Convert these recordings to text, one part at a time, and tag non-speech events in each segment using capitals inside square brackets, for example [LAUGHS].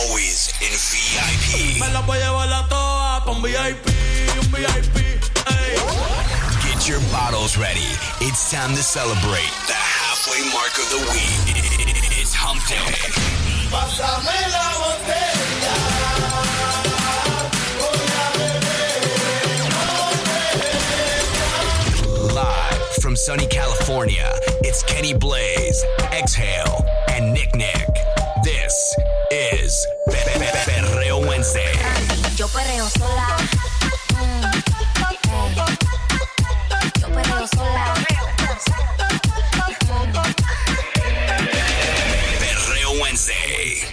always in VIP. Me la voy a llevar la toa pa' un VIP, un VIP. Ey. Get your bottles ready. It's time to celebrate the halfway mark of the week. It's hump day. Pásame la botella. Live from sunny California, it's Kenny Blaze, Exhale, and Nick Nick. This is Pe- Pe- Pe- Perreo Wednesday. Yo perreo sola. Yo perreo sola. Perreo Wednesday.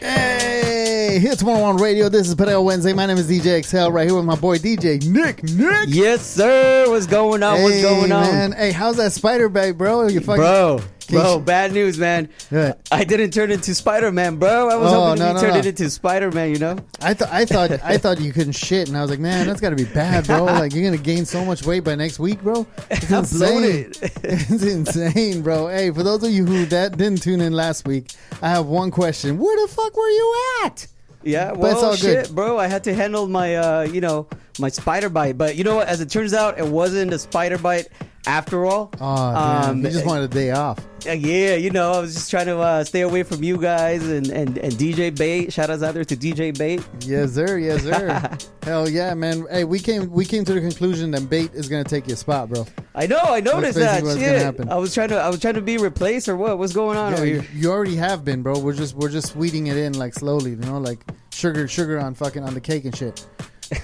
Hey, Hits 101 Radio. This is Padel Wednesday. My name is DJ XL right here with my boy DJ Nick. Nick. Yes, sir. What's going on? What's Hey, going on? man. Hey, how's that spider bite, bro? You fucking Bro, bro, bad news, man. What? I didn't turn into Spider Man, bro. I was Oh, hoping no, to no, turn no. it into Spider Man, you know? I thought I thought I thought you couldn't shit, and I was like, man, that's got to be bad, bro. [LAUGHS] Like you're gonna gain so much weight by next week, bro. It's insane. [LAUGHS] [LAUGHS] it's insane, bro. Hey, for those of you who that didn't tune in last week, I have one question: Where the fuck were you at? Yeah, well, shit, bro. I had to handle my, uh, you know, my spider bite. But you know what? As it turns out, it wasn't a spider bite after all. Oh. Um, you just wanted a day off. Uh, yeah, you know, I was just trying to uh, stay away from you guys and, and, and DJ Bait. Shout outs out there to DJ Bait. Yes, sir. Yes, sir. [LAUGHS] Hell yeah, man. Hey, we came we came to the conclusion that bait is gonna take your spot, bro. I know, I noticed that. Shit. I was trying to, I was trying to be replaced or what? What's going on Yeah, over you, here? you already have been, bro. We're just we're just weeding it in like slowly, you know, like sugar sugar on fucking on the cake and shit.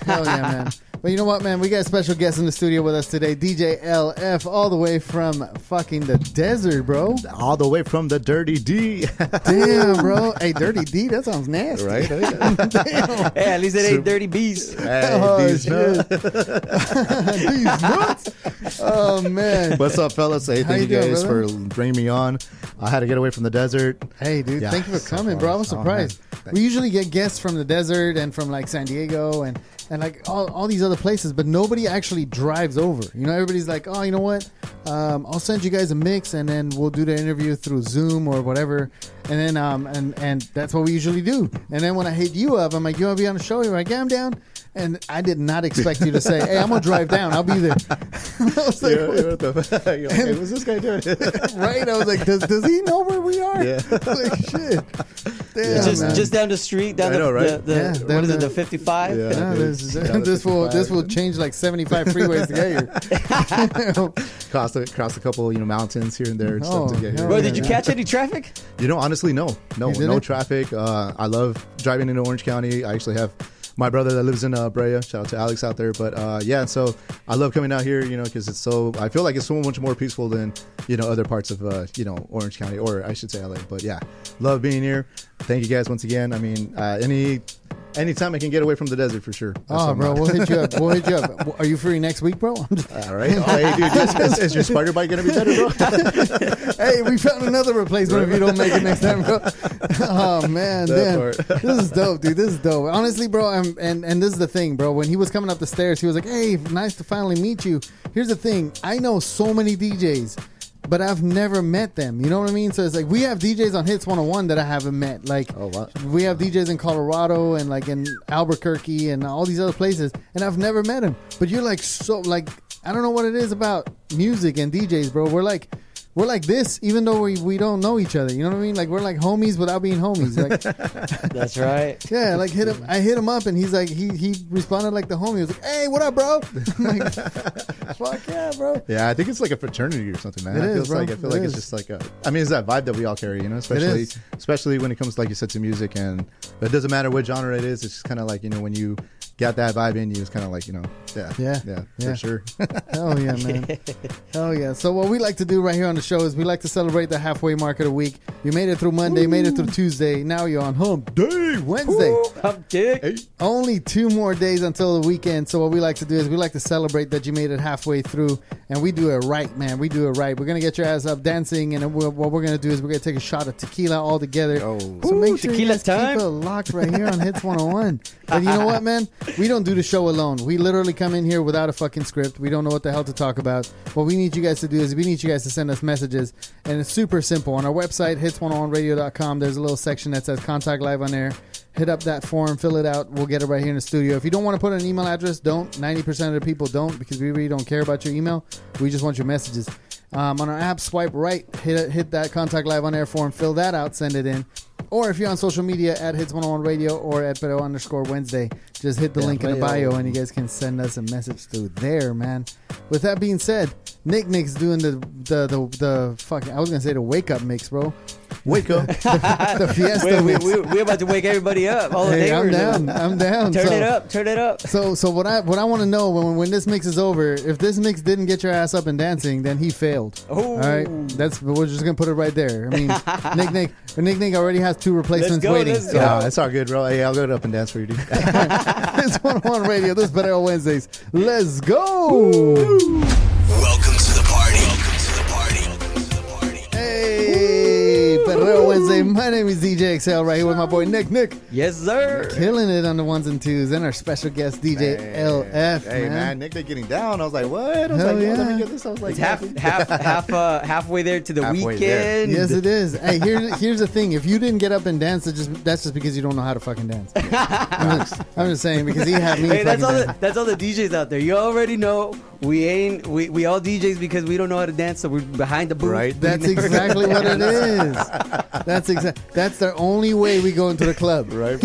Hell yeah, man. But you know what, man? We got a special guest in the studio with us today, DJ LF, all the way from fucking the desert, bro. all the way from the Dirty D. Damn, bro. [LAUGHS] Hey, Dirty D, that sounds nasty. right? [LAUGHS] Damn. Hey, at least it ain't dirty bees. Hey, Oh, these shit. nuts. [LAUGHS] These nuts. Oh man. What's up, fellas? Hey, How thank you you doing, guys brother? for bringing me on. I had to get away from the desert. Hey, dude, Yeah, thank you for so coming, far. bro. I was Oh, surprised. man. we usually get guests from the desert and from like San Diego and and like all, all these other places, but nobody actually drives over. You know, everybody's like, oh, you know what? Um, I'll send you guys a mix, and then we'll do the interview through Zoom or whatever. And then um and and that's what we usually do. And then when I hit you up, I'm like, you want to be on the show? You're like, yeah, I'm down. And I did not expect you to say, hey, I'm gonna drive down. I'll be there. [LAUGHS] I was like, Yeah, what the- You're like, hey, what's this guy doing? [LAUGHS] right? I was like, does, does he know where we are? Yeah. [LAUGHS] like shit. Damn, just man. just down the street, down I the, know, right? the, the Yeah, what down is it, the- the 55? Yeah. Yeah, this, Yeah, this will 55. this will change like seventy five freeways to get here. crossed, a, crossed a couple, you know, mountains here and there and Oh, stuff to get here. hell Bro, yeah. did you catch any traffic? You know, honestly, no, no, You didn't? no traffic. Uh, I love driving into Orange County. I actually have my brother that lives in uh, Brea. Shout out to Alex out there. But uh, yeah, so I love coming out here. You know, because it's so. I feel like it's so much more peaceful than you know other parts of uh, you know Orange County or I should say LA. But yeah, love being here. Thank you guys once again. I mean, uh, any anytime I can get away from the desert for sure. That's Oh, bro, we'll hit you up. We'll hit you up. [LAUGHS] Are you free next week, bro? [LAUGHS] All right. Oh, hey, dude, is, is, is your spider bite gonna be better, bro? [LAUGHS] hey, we found another replacement if you don't make it next time, bro. Oh man, this is dope, dude. This is dope. Honestly, bro, I'm, and and this is the thing, bro. When he was coming up the stairs, he was like, "Hey, nice to finally meet you." Here's the thing: I know so many DJs. But I've never met them. You know what I mean? So it's like we have DJs on Hits 101 that I haven't met. Like Oh, wow. we have DJs in Colorado and like in Albuquerque and all these other places, and I've never met him. But you're like so like I don't know what it is about music and DJs, bro. We're like we're like this, even though we, we don't know each other. You know what I mean? Like we're like homies without being homies. Like [LAUGHS] That's right. yeah, like hit him. I hit him up and he's like he he responded like the homie. He was like, "Hey, what up, bro?" I'm [LAUGHS] like, [LAUGHS] "Fuck yeah, bro." Yeah, I think it's like a fraternity or something, man. It I is, feels bro. like I feel It like is. it's just like a. I mean, it's that vibe that we all carry, you know, especially is. especially when it comes, like you said, to music, and it doesn't matter what genre it is. It's just kind of like you know when you got that vibe in you, it's kind of like you know, yeah, Yeah, yeah, yeah. for sure. [LAUGHS] Hell yeah, man. [LAUGHS] Hell yeah. So what we like to do right here on the show is we like to celebrate the halfway mark of the week. You made it through Monday, made it through Tuesday. Now you're on hump day, Wednesday. Hump dick. Hey. Only two more days until the weekend. So what we like to do is we like to celebrate that you made it halfway through, and we do it right, man. We do it right. We're gonna get your ass up dancing, and we're, what we're gonna do is we're gonna take a shot of tequila all together. Oh. so make sure tequila you guys time. keep it locked right here on Hits [LAUGHS] 101. But you know what, man? We don't do the show alone. We literally come in here without a fucking script. We don't know what the hell to talk about. What we need you guys to do is we need you guys to send us messages, and it's super simple. On our website, hits101radio.com, there's a little section that says contact live on air. hit up that form, fill it out. We'll get it right here in the studio. If you don't want to put an email address, don't. 90% of the people don't because we really don't care about your email. We just want your messages. Um, on our app, swipe right, hit hit that contact live on air form, fill that out, send it in. Or if you're on social media at Hits 101 Radio or at Perreo underscore Wednesday, just hit the Yeah, link in the bio and you guys can send us a message through there, man. With that being said, Nick Nick's doing the the the, the fucking I was gonna say the wake up mix, bro. Wake up. [LAUGHS] The fiesta Wait, we, mix. we, we're about to wake everybody up. All the Hey, I'm down. I'm down. Turn So- it up. Turn it up. So, so what I what I want to know when when this mix is over, if this mix didn't get your ass up and dancing, then he failed. Oh. All right, that's we're just gonna put it right there. I mean, [LAUGHS] Nick Nick Nick Nick already has two replacements go, waiting. let's go. Yeah, it's all good, bro. Hey, I'll go up and dance for you, dude. [LAUGHS] it's one on radio. This is Better on Wednesdays. Let's go. Welcome Wednesday. My name is DJ XL right here with my boy Nick Nick, Yes, sir. killing it on the ones and twos, and our special guest DJ LF. Hey, man. man. Nick, they're getting down. I was like, what? I was Hell like, yeah. let me get this. I was like, It's half, half, [LAUGHS] half, uh, halfway there to the Halfway there. weekend. Yes, it is. Hey, here's here's the thing. If you didn't get up and dance, just that's just because you don't know how to fucking dance. [LAUGHS] I'm, just, I'm just saying because he had me. Hey, that's all. The, that's all the DJs out there. You already know we ain't. We, we all DJs because we don't know how to dance, so we're behind the booth. Right. That's [LAUGHS] exactly what it is. That's exact. That's the only way we go into the club. right?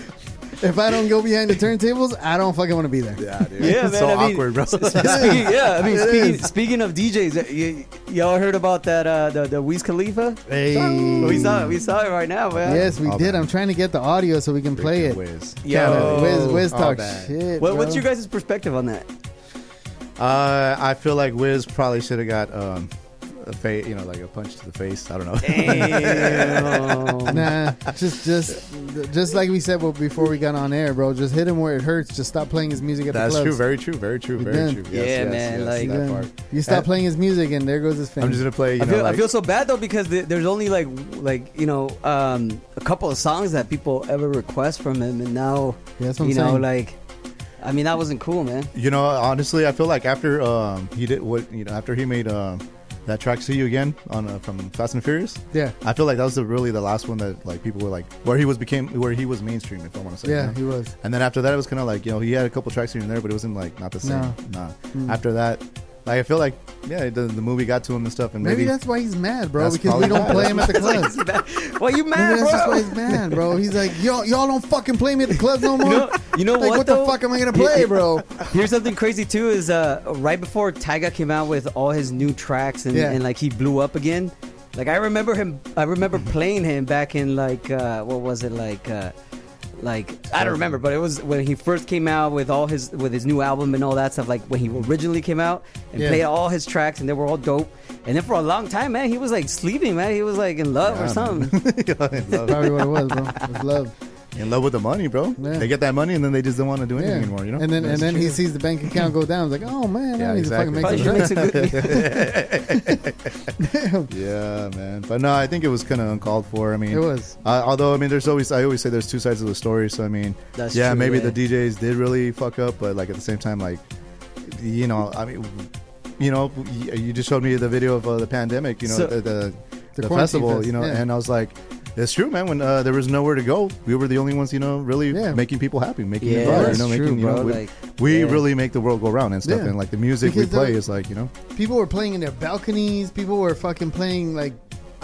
[LAUGHS] If I don't go behind the turntables, I don't fucking want to be there. yeah, dude. Yeah, it's man. so I mean, awkward, bro. [LAUGHS] Speaking, yeah, I mean, [LAUGHS] speaking, speaking of DJs, uh, y- y'all heard about that? Uh, the the Wiz Khalifa. Hey, We saw it. We saw it right now, man. Yes, we Oh, did. man. I'm trying to get the audio so we can play it. Wiz. Yo. Wiz, Wiz talk man. shit. What, bro. what's your guys' perspective on that? Uh, I feel like Wiz probably should have got um, a fa- you know, like a punch to the face. I don't know. Damn. [LAUGHS] Nah, just just just like we said before we got on air, bro. Just hit him where it hurts. Just stop playing his music at That's the clubs. That's true. Very true. Very true. Very done. true. Yes, Yeah, yes, man, yes, like- that part. You stop And- playing his music, and there goes his fame. I'm just gonna play. You I know, feel, I like- feel so bad though because th- there's only like like you know um, a couple of songs that people ever request from him, and now Yeah, that's what I'm you know saying. like I mean that wasn't cool, man. You know, honestly, I feel like after um, he did what you know after he made um, that track "See You Again" on uh, from Fast and Furious. yeah, I feel like that was the, really the last one that like people were like where he was became where he was mainstream. If I want to say, yeah, you he was. And then after that, it was kind of like you know he had a couple tracks here and there, but it wasn't like not the same. No. Nah. Mm. After that, like I feel like yeah, the, the movie got to him and stuff, and Maybe, maybe, that's why he's mad, bro. That's Because we probably don't why. play him at the clubs. [LAUGHS] Well, you mad, that's just bro? why he's mad, bro. He's like, y'all, y'all don't fucking play me at the clubs no [LAUGHS] more. You know, you know like, what? what though? the fuck am I gonna play, bro? [LAUGHS] Here's something crazy too: is uh, right before Tyga came out with all his new tracks and, Yeah. and like he blew up again. Like I remember him, I remember playing him back in like uh, what was it like? Uh, like I don't remember, but it was when he first came out with all his with his new album and all that stuff. Like when he originally came out and Yeah. played all his tracks and they were all dope. And then for a long time, man, he was like sleeping, man. He was like in love or something. [LAUGHS] love, Probably what it was, bro. It was love. In love with the money, bro. Yeah. They get that money and then they just don't want to do anything Yeah. anymore. You know, And then and That's then he sees the bank account go down. He's like, oh man, Yeah, I need exactly. to fucking should make make some some good. [LAUGHS] [LAUGHS] Yeah, man. But no, I think it was kind of uncalled for. I mean, It was. Uh, although I mean, there's always I always say there's two sides of the story. So I mean, That's yeah, true, maybe yeah. the DJs did really fuck up, but like at the same time, like you know, I mean, you know, you just showed me the video of uh, the pandemic, you know, So- the the, The the quarantine festival, you know, yeah. and I was like. It's true, man. When uh, there was nowhere to go, we were the only ones, you know, really Yeah. making people happy, making Yeah, better, you know, true, making, you know, we, like, we yeah. really make the world go round and stuff. And like the music Because we play is like, you know, People were playing in their balconies. People were fucking playing like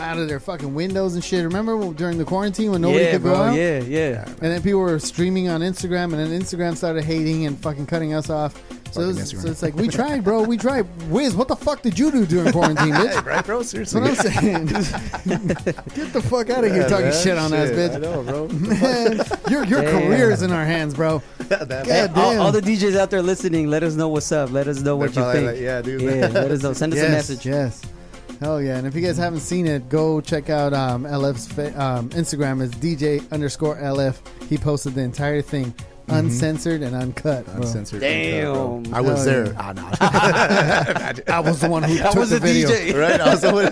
out of their fucking windows and shit. Remember during the quarantine when nobody yeah, could bro. go out? Yeah, yeah. And then people were streaming on Instagram, and then Instagram started hating and fucking cutting us off. So, it was, so it's like we tried, bro. We tried. Wiz, what the fuck did you do during [LAUGHS] quarantine, bitch? right, bro? That's Seriously, what I'm saying. [LAUGHS] Get the fuck out of here Yeah, talking shit on us, I bitch. know, bro. [LAUGHS] Man, your your Damn. career's in our hands, bro. God Hey, damn. all, all the DJs out there listening, let us know what's up. Let us know what They're you think. like, yeah, dude. Yeah, let us know. Send us yes, a message. Yes. Hell yeah. And if you guys haven't seen it, go check out um, LF's fa- um, Instagram is DJ underscore LF. He posted the entire thing, uncensored and uncut. bro. Uncensored. Damn. I was Hell there. yeah. Ah, no. [LAUGHS] I was the one who I took was the a video. DJ. [LAUGHS] right? I was the one.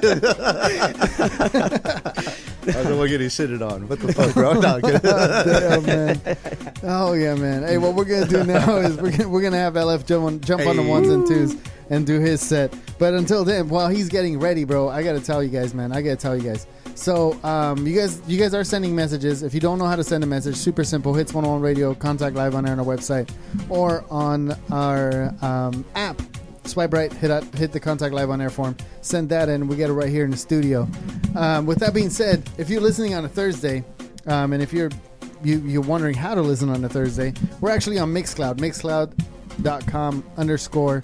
[LAUGHS] [LAUGHS] I was the one getting shitted on. What the fuck, bro? No, I'm. [LAUGHS] Damn, man. [LAUGHS] Oh yeah, man. Hey, what we're gonna do now is we're gonna, we're gonna have LF jump on, jump on the ones and twos and do his set. But until then, while he's getting ready, bro, I gotta tell you guys, man. I gotta tell you guys. So, um, you guys, you guys are sending messages. If you don't know how to send a message, super simple. Hits 101 Radio, contact live on air on our website or on our um, app. Swipe right, hit up, hit the contact live on air form. Send that in. We get it right here in the studio. Um, with that being said, if you're listening on a Thursday, um, and if you're you, you're wondering how to listen on a Thursday, we're actually on Mixcloud, mixcloud.com underscore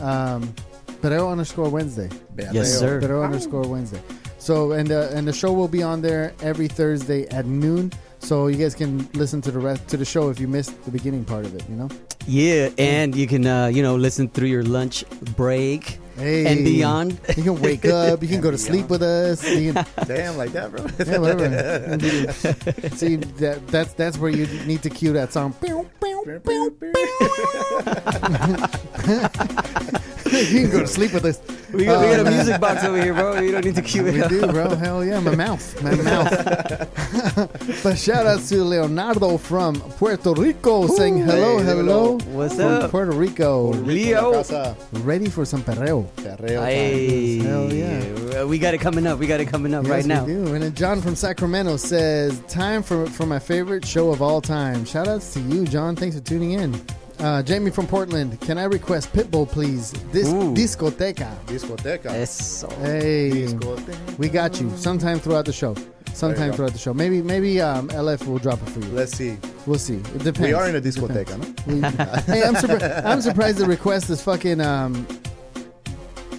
um, Perreo underscore Wednesday. Yes, sir. Perreo underscore Wednesday. So and uh, and the show will be on there every Thursday at noon. So you guys can listen to the rest to the show if you missed the beginning part of it. You know. Yeah, and you can uh, you know listen through your lunch break Hey. and beyond. You can wake up. You can [LAUGHS] go to sleep with us. You can, [LAUGHS] Damn, like that, bro. [LAUGHS] yeah, whatever. See that that's that's where you need to cue that song. [LAUGHS] you can go to sleep with us. [LAUGHS] We got, we got a Um, music box over here, bro. You don't need to cue [LAUGHS] it We up. do, bro. Hell yeah, my mouth, my mouth. but shout out to Leonardo from Puerto Rico saying hello, Hey, hello. What's from up? Puerto Rico. Leo. Ready for some perreo. perreo time. Hey, Hell yeah. We got it coming up. We got it coming up Yes, right now. We do. And then John from Sacramento says, "Time for for my favorite show of all time." Shout outs to you, John. Thanks for tuning in. Uh, Jamie from Portland, can I request Pitbull, please? This Ooh. discoteca. Discoteca. Eso. Hey, Discoteca. we got you. Sometime throughout the show. Sometime throughout the show. Maybe maybe um, LF will drop it for you. Let's see. We'll see. It depends. We are in a discoteca, no? depends. We- [LAUGHS] hey, I'm, surpri- I'm surprised the request is fucking um,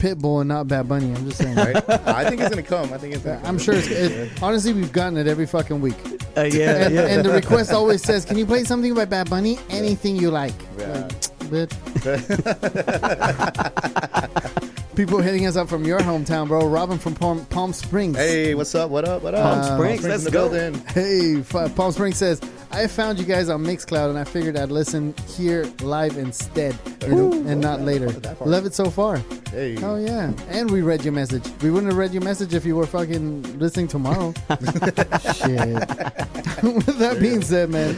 Pitbull and not Bad Bunny. I'm just saying. Right? [LAUGHS] I think it's gonna come. I think it's. Gonna I'm sure. It's, it, honestly, we've gotten it every fucking week. Uh, yeah, and, yeah. and the request always says, "Can you play something by Bad Bunny? Anything you like." Yeah. Like, bitch. [LAUGHS] People hitting us up from your hometown, bro. Robin from Palm, Palm Springs. Hey, what's up? What up? What up? Um, Palm Springs, in let's the go. building. Hey, F- Palm Springs says, I found you guys on Mixcloud and I figured I'd listen here live instead and, and not later. that far. Love it so far. Hey. Oh, yeah. And we read your message. We wouldn't have read your message if you were fucking listening tomorrow. [LAUGHS] Shit. [LAUGHS] With that being said, man,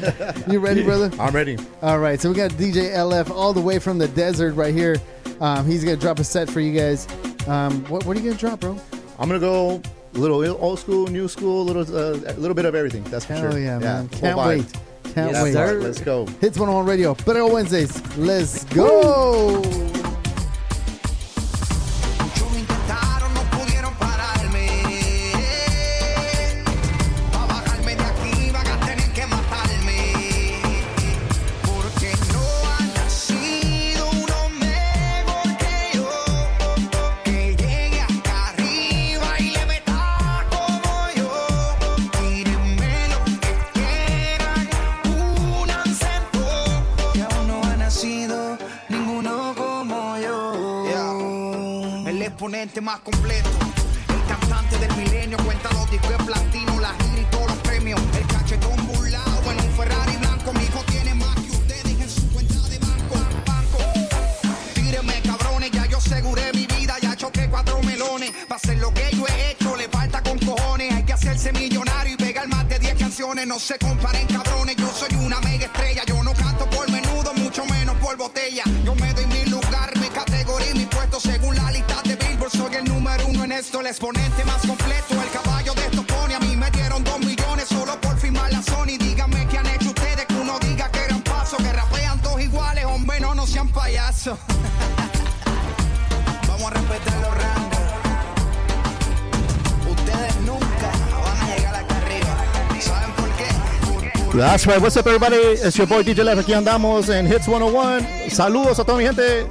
you ready, brother? I'm ready. All right, so we got DJ LF all the way from the desert right here. Um, he's gonna drop a set for you guys. Um, what, what are you gonna drop, bro? I'm gonna go a little old school, new school, a little, uh, a little bit of everything. That's for Hell sure. yeah, man! full Can't wait. Can't Yes, wait. sir. Let's go. Hits 101 Radio, Perreo Wednesdays. Let's go. Muchos más completo. What's up, everybody? It's your boy DJ Left. Aquí andamos en Hits 101. Saludos a toda mi gente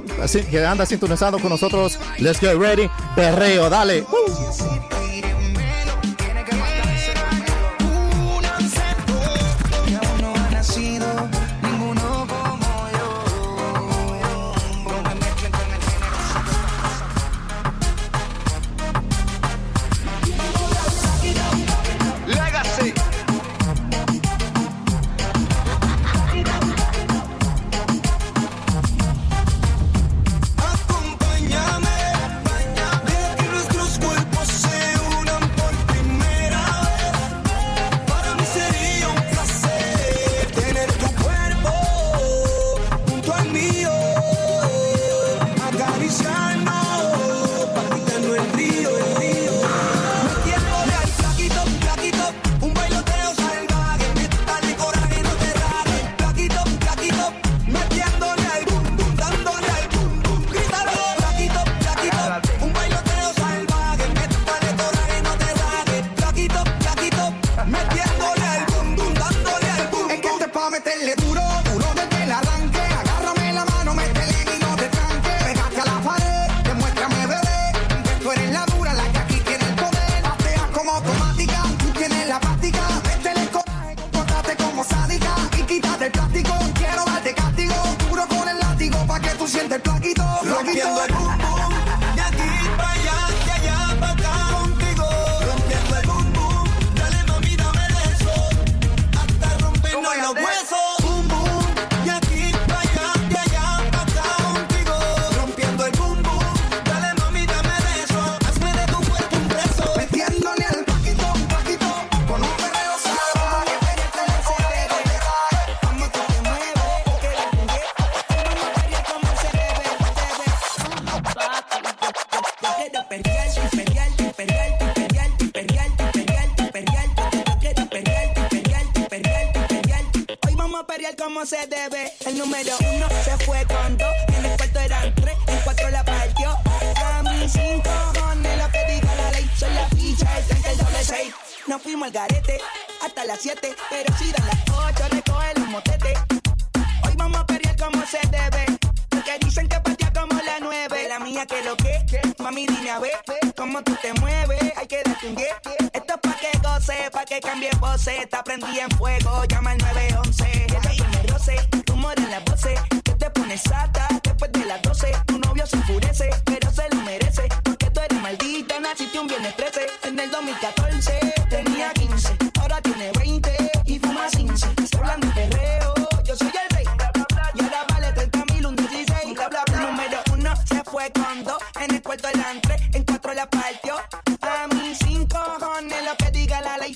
que anda sintonizando con nosotros. Let's get ready. Perreo, dale. Pero si dan las ocho, le cogen los motetes. Hoy vamos a pelear como se debe. Porque dicen que partía como la nueve. La mía que lo que, mami, dime a ver cómo tú te mueves. Hay que darte un 10. Esto es pa' que goce, pa' que cambie voces. Te aprendí en fuego, llama al 911. Ya tú me roce, rumor en las voces. Que te pones sata después de las 12. Tu novio se enfurece, pero se lo merece. Porque tú eres maldita, naciste un viernes 13. En el 2014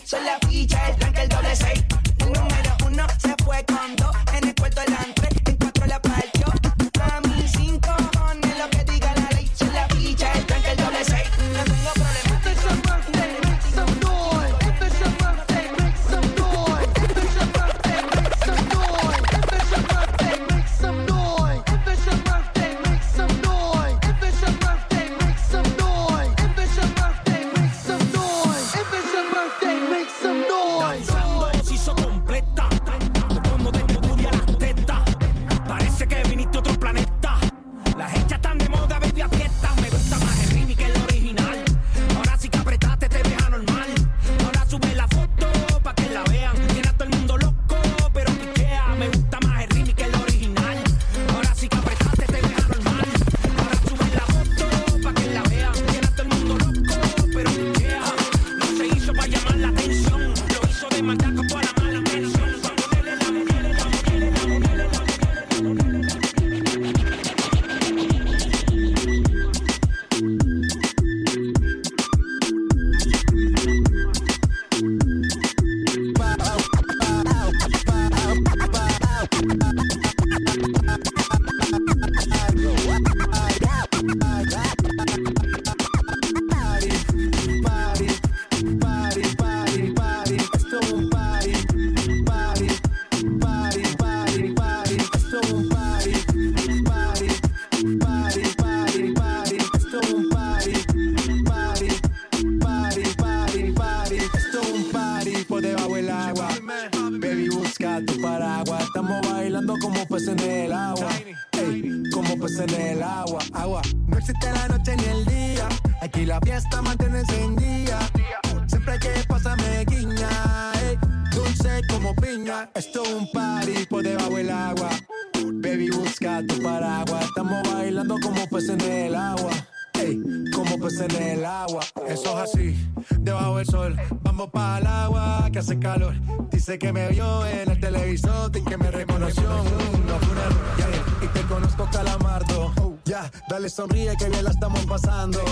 Son la ficha, el tanque, el doble seis. sonríe que bien la estamos pasando.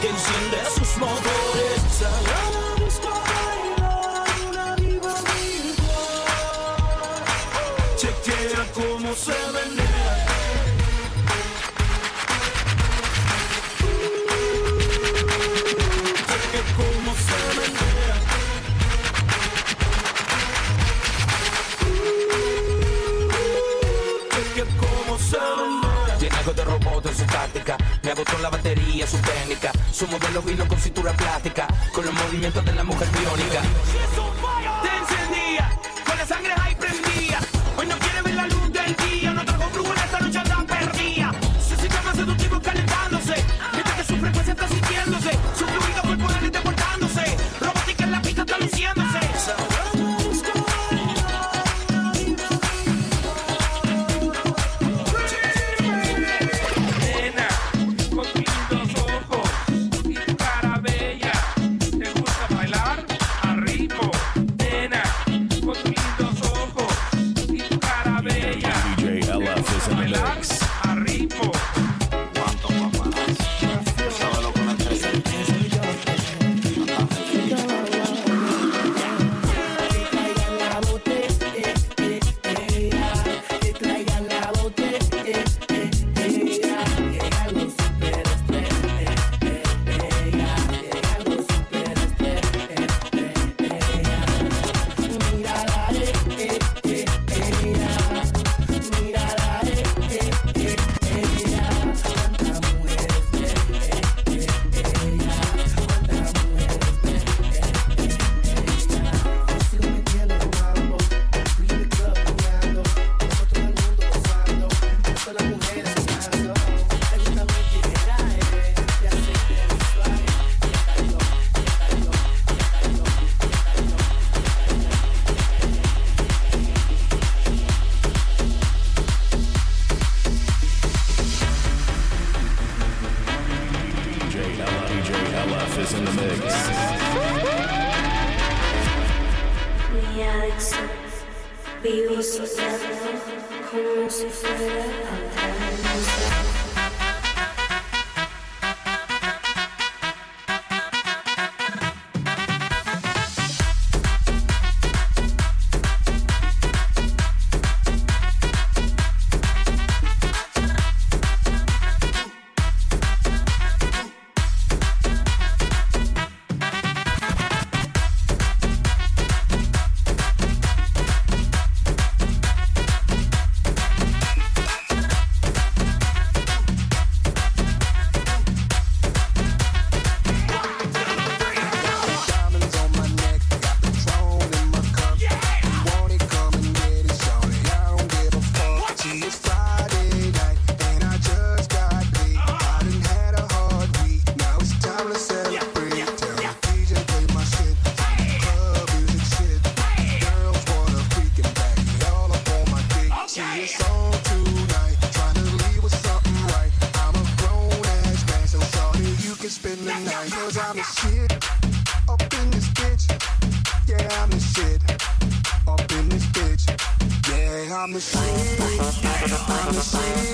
que enciende sus motores. Sagrada busca bailar una diva. Chequea cómo se venera. Chequea cómo se venera. Cómo se venera. Tiene algo de robot en su táctica. Me agotó la batería, su técnica su modelo vino con cintura plástica, con los movimientos de la mujer biónica. I'm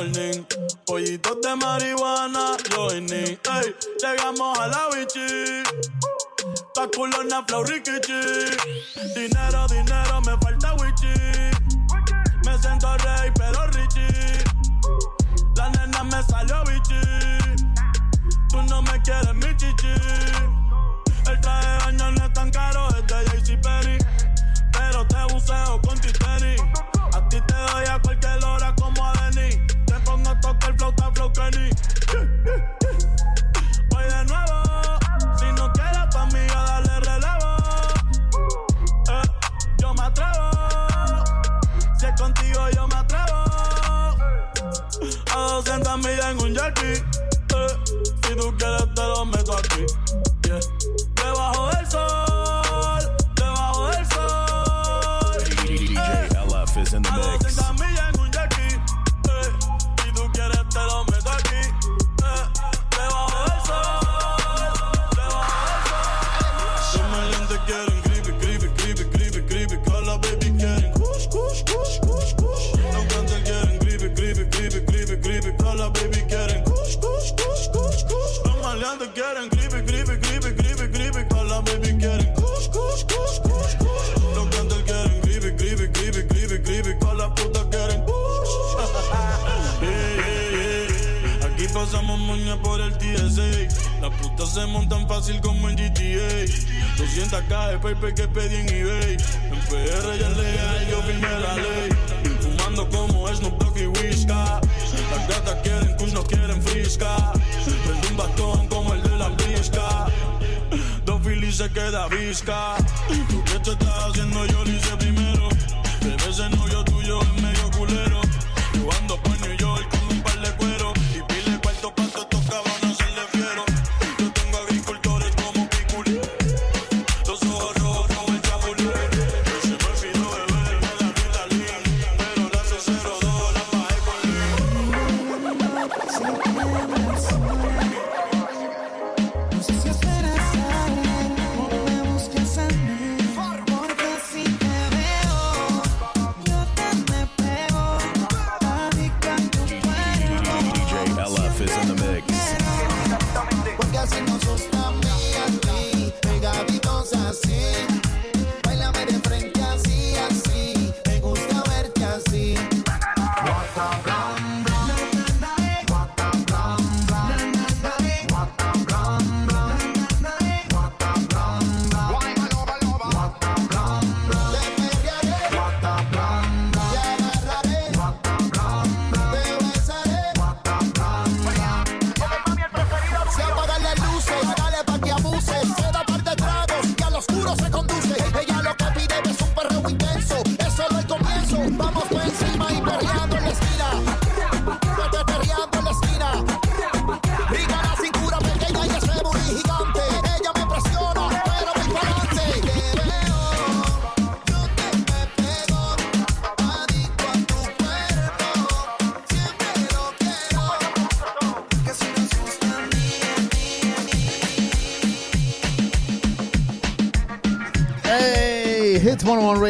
morning. Pollitos de marihuana, joining. Ey, llegamos a la bichi. Pa' culona, flow, rikichi. Dinero, dinero, me falta wichi. Me siento rey, pero richie. La nena me salió bichi. Tú no me quieres, mi chichi. El traje de baño no es tan caro, es de JC Perry. Pero te buceo con titeri. Voy de nuevo. Si no quieres pa' mí, ya dale relevo. Eh, yo me atrevo. Si es contigo, yo me atrevo. A 200 millas en un jerky. Eh, si tú quieres, te lo meto aquí. se montan fácil como en GTA. 200 cajas de paper que pedí en eBay. En PR ya es legal, yo firmé la ley. Fumando como es no y Whisca. Las gatas quieren kush, no quieren frisca. Prende un bastón como el de la brisca. Dos filis se queda visca. Lo que te estás haciendo yo lo hice primero. Pero ese novio tuyo es medio culero. Yo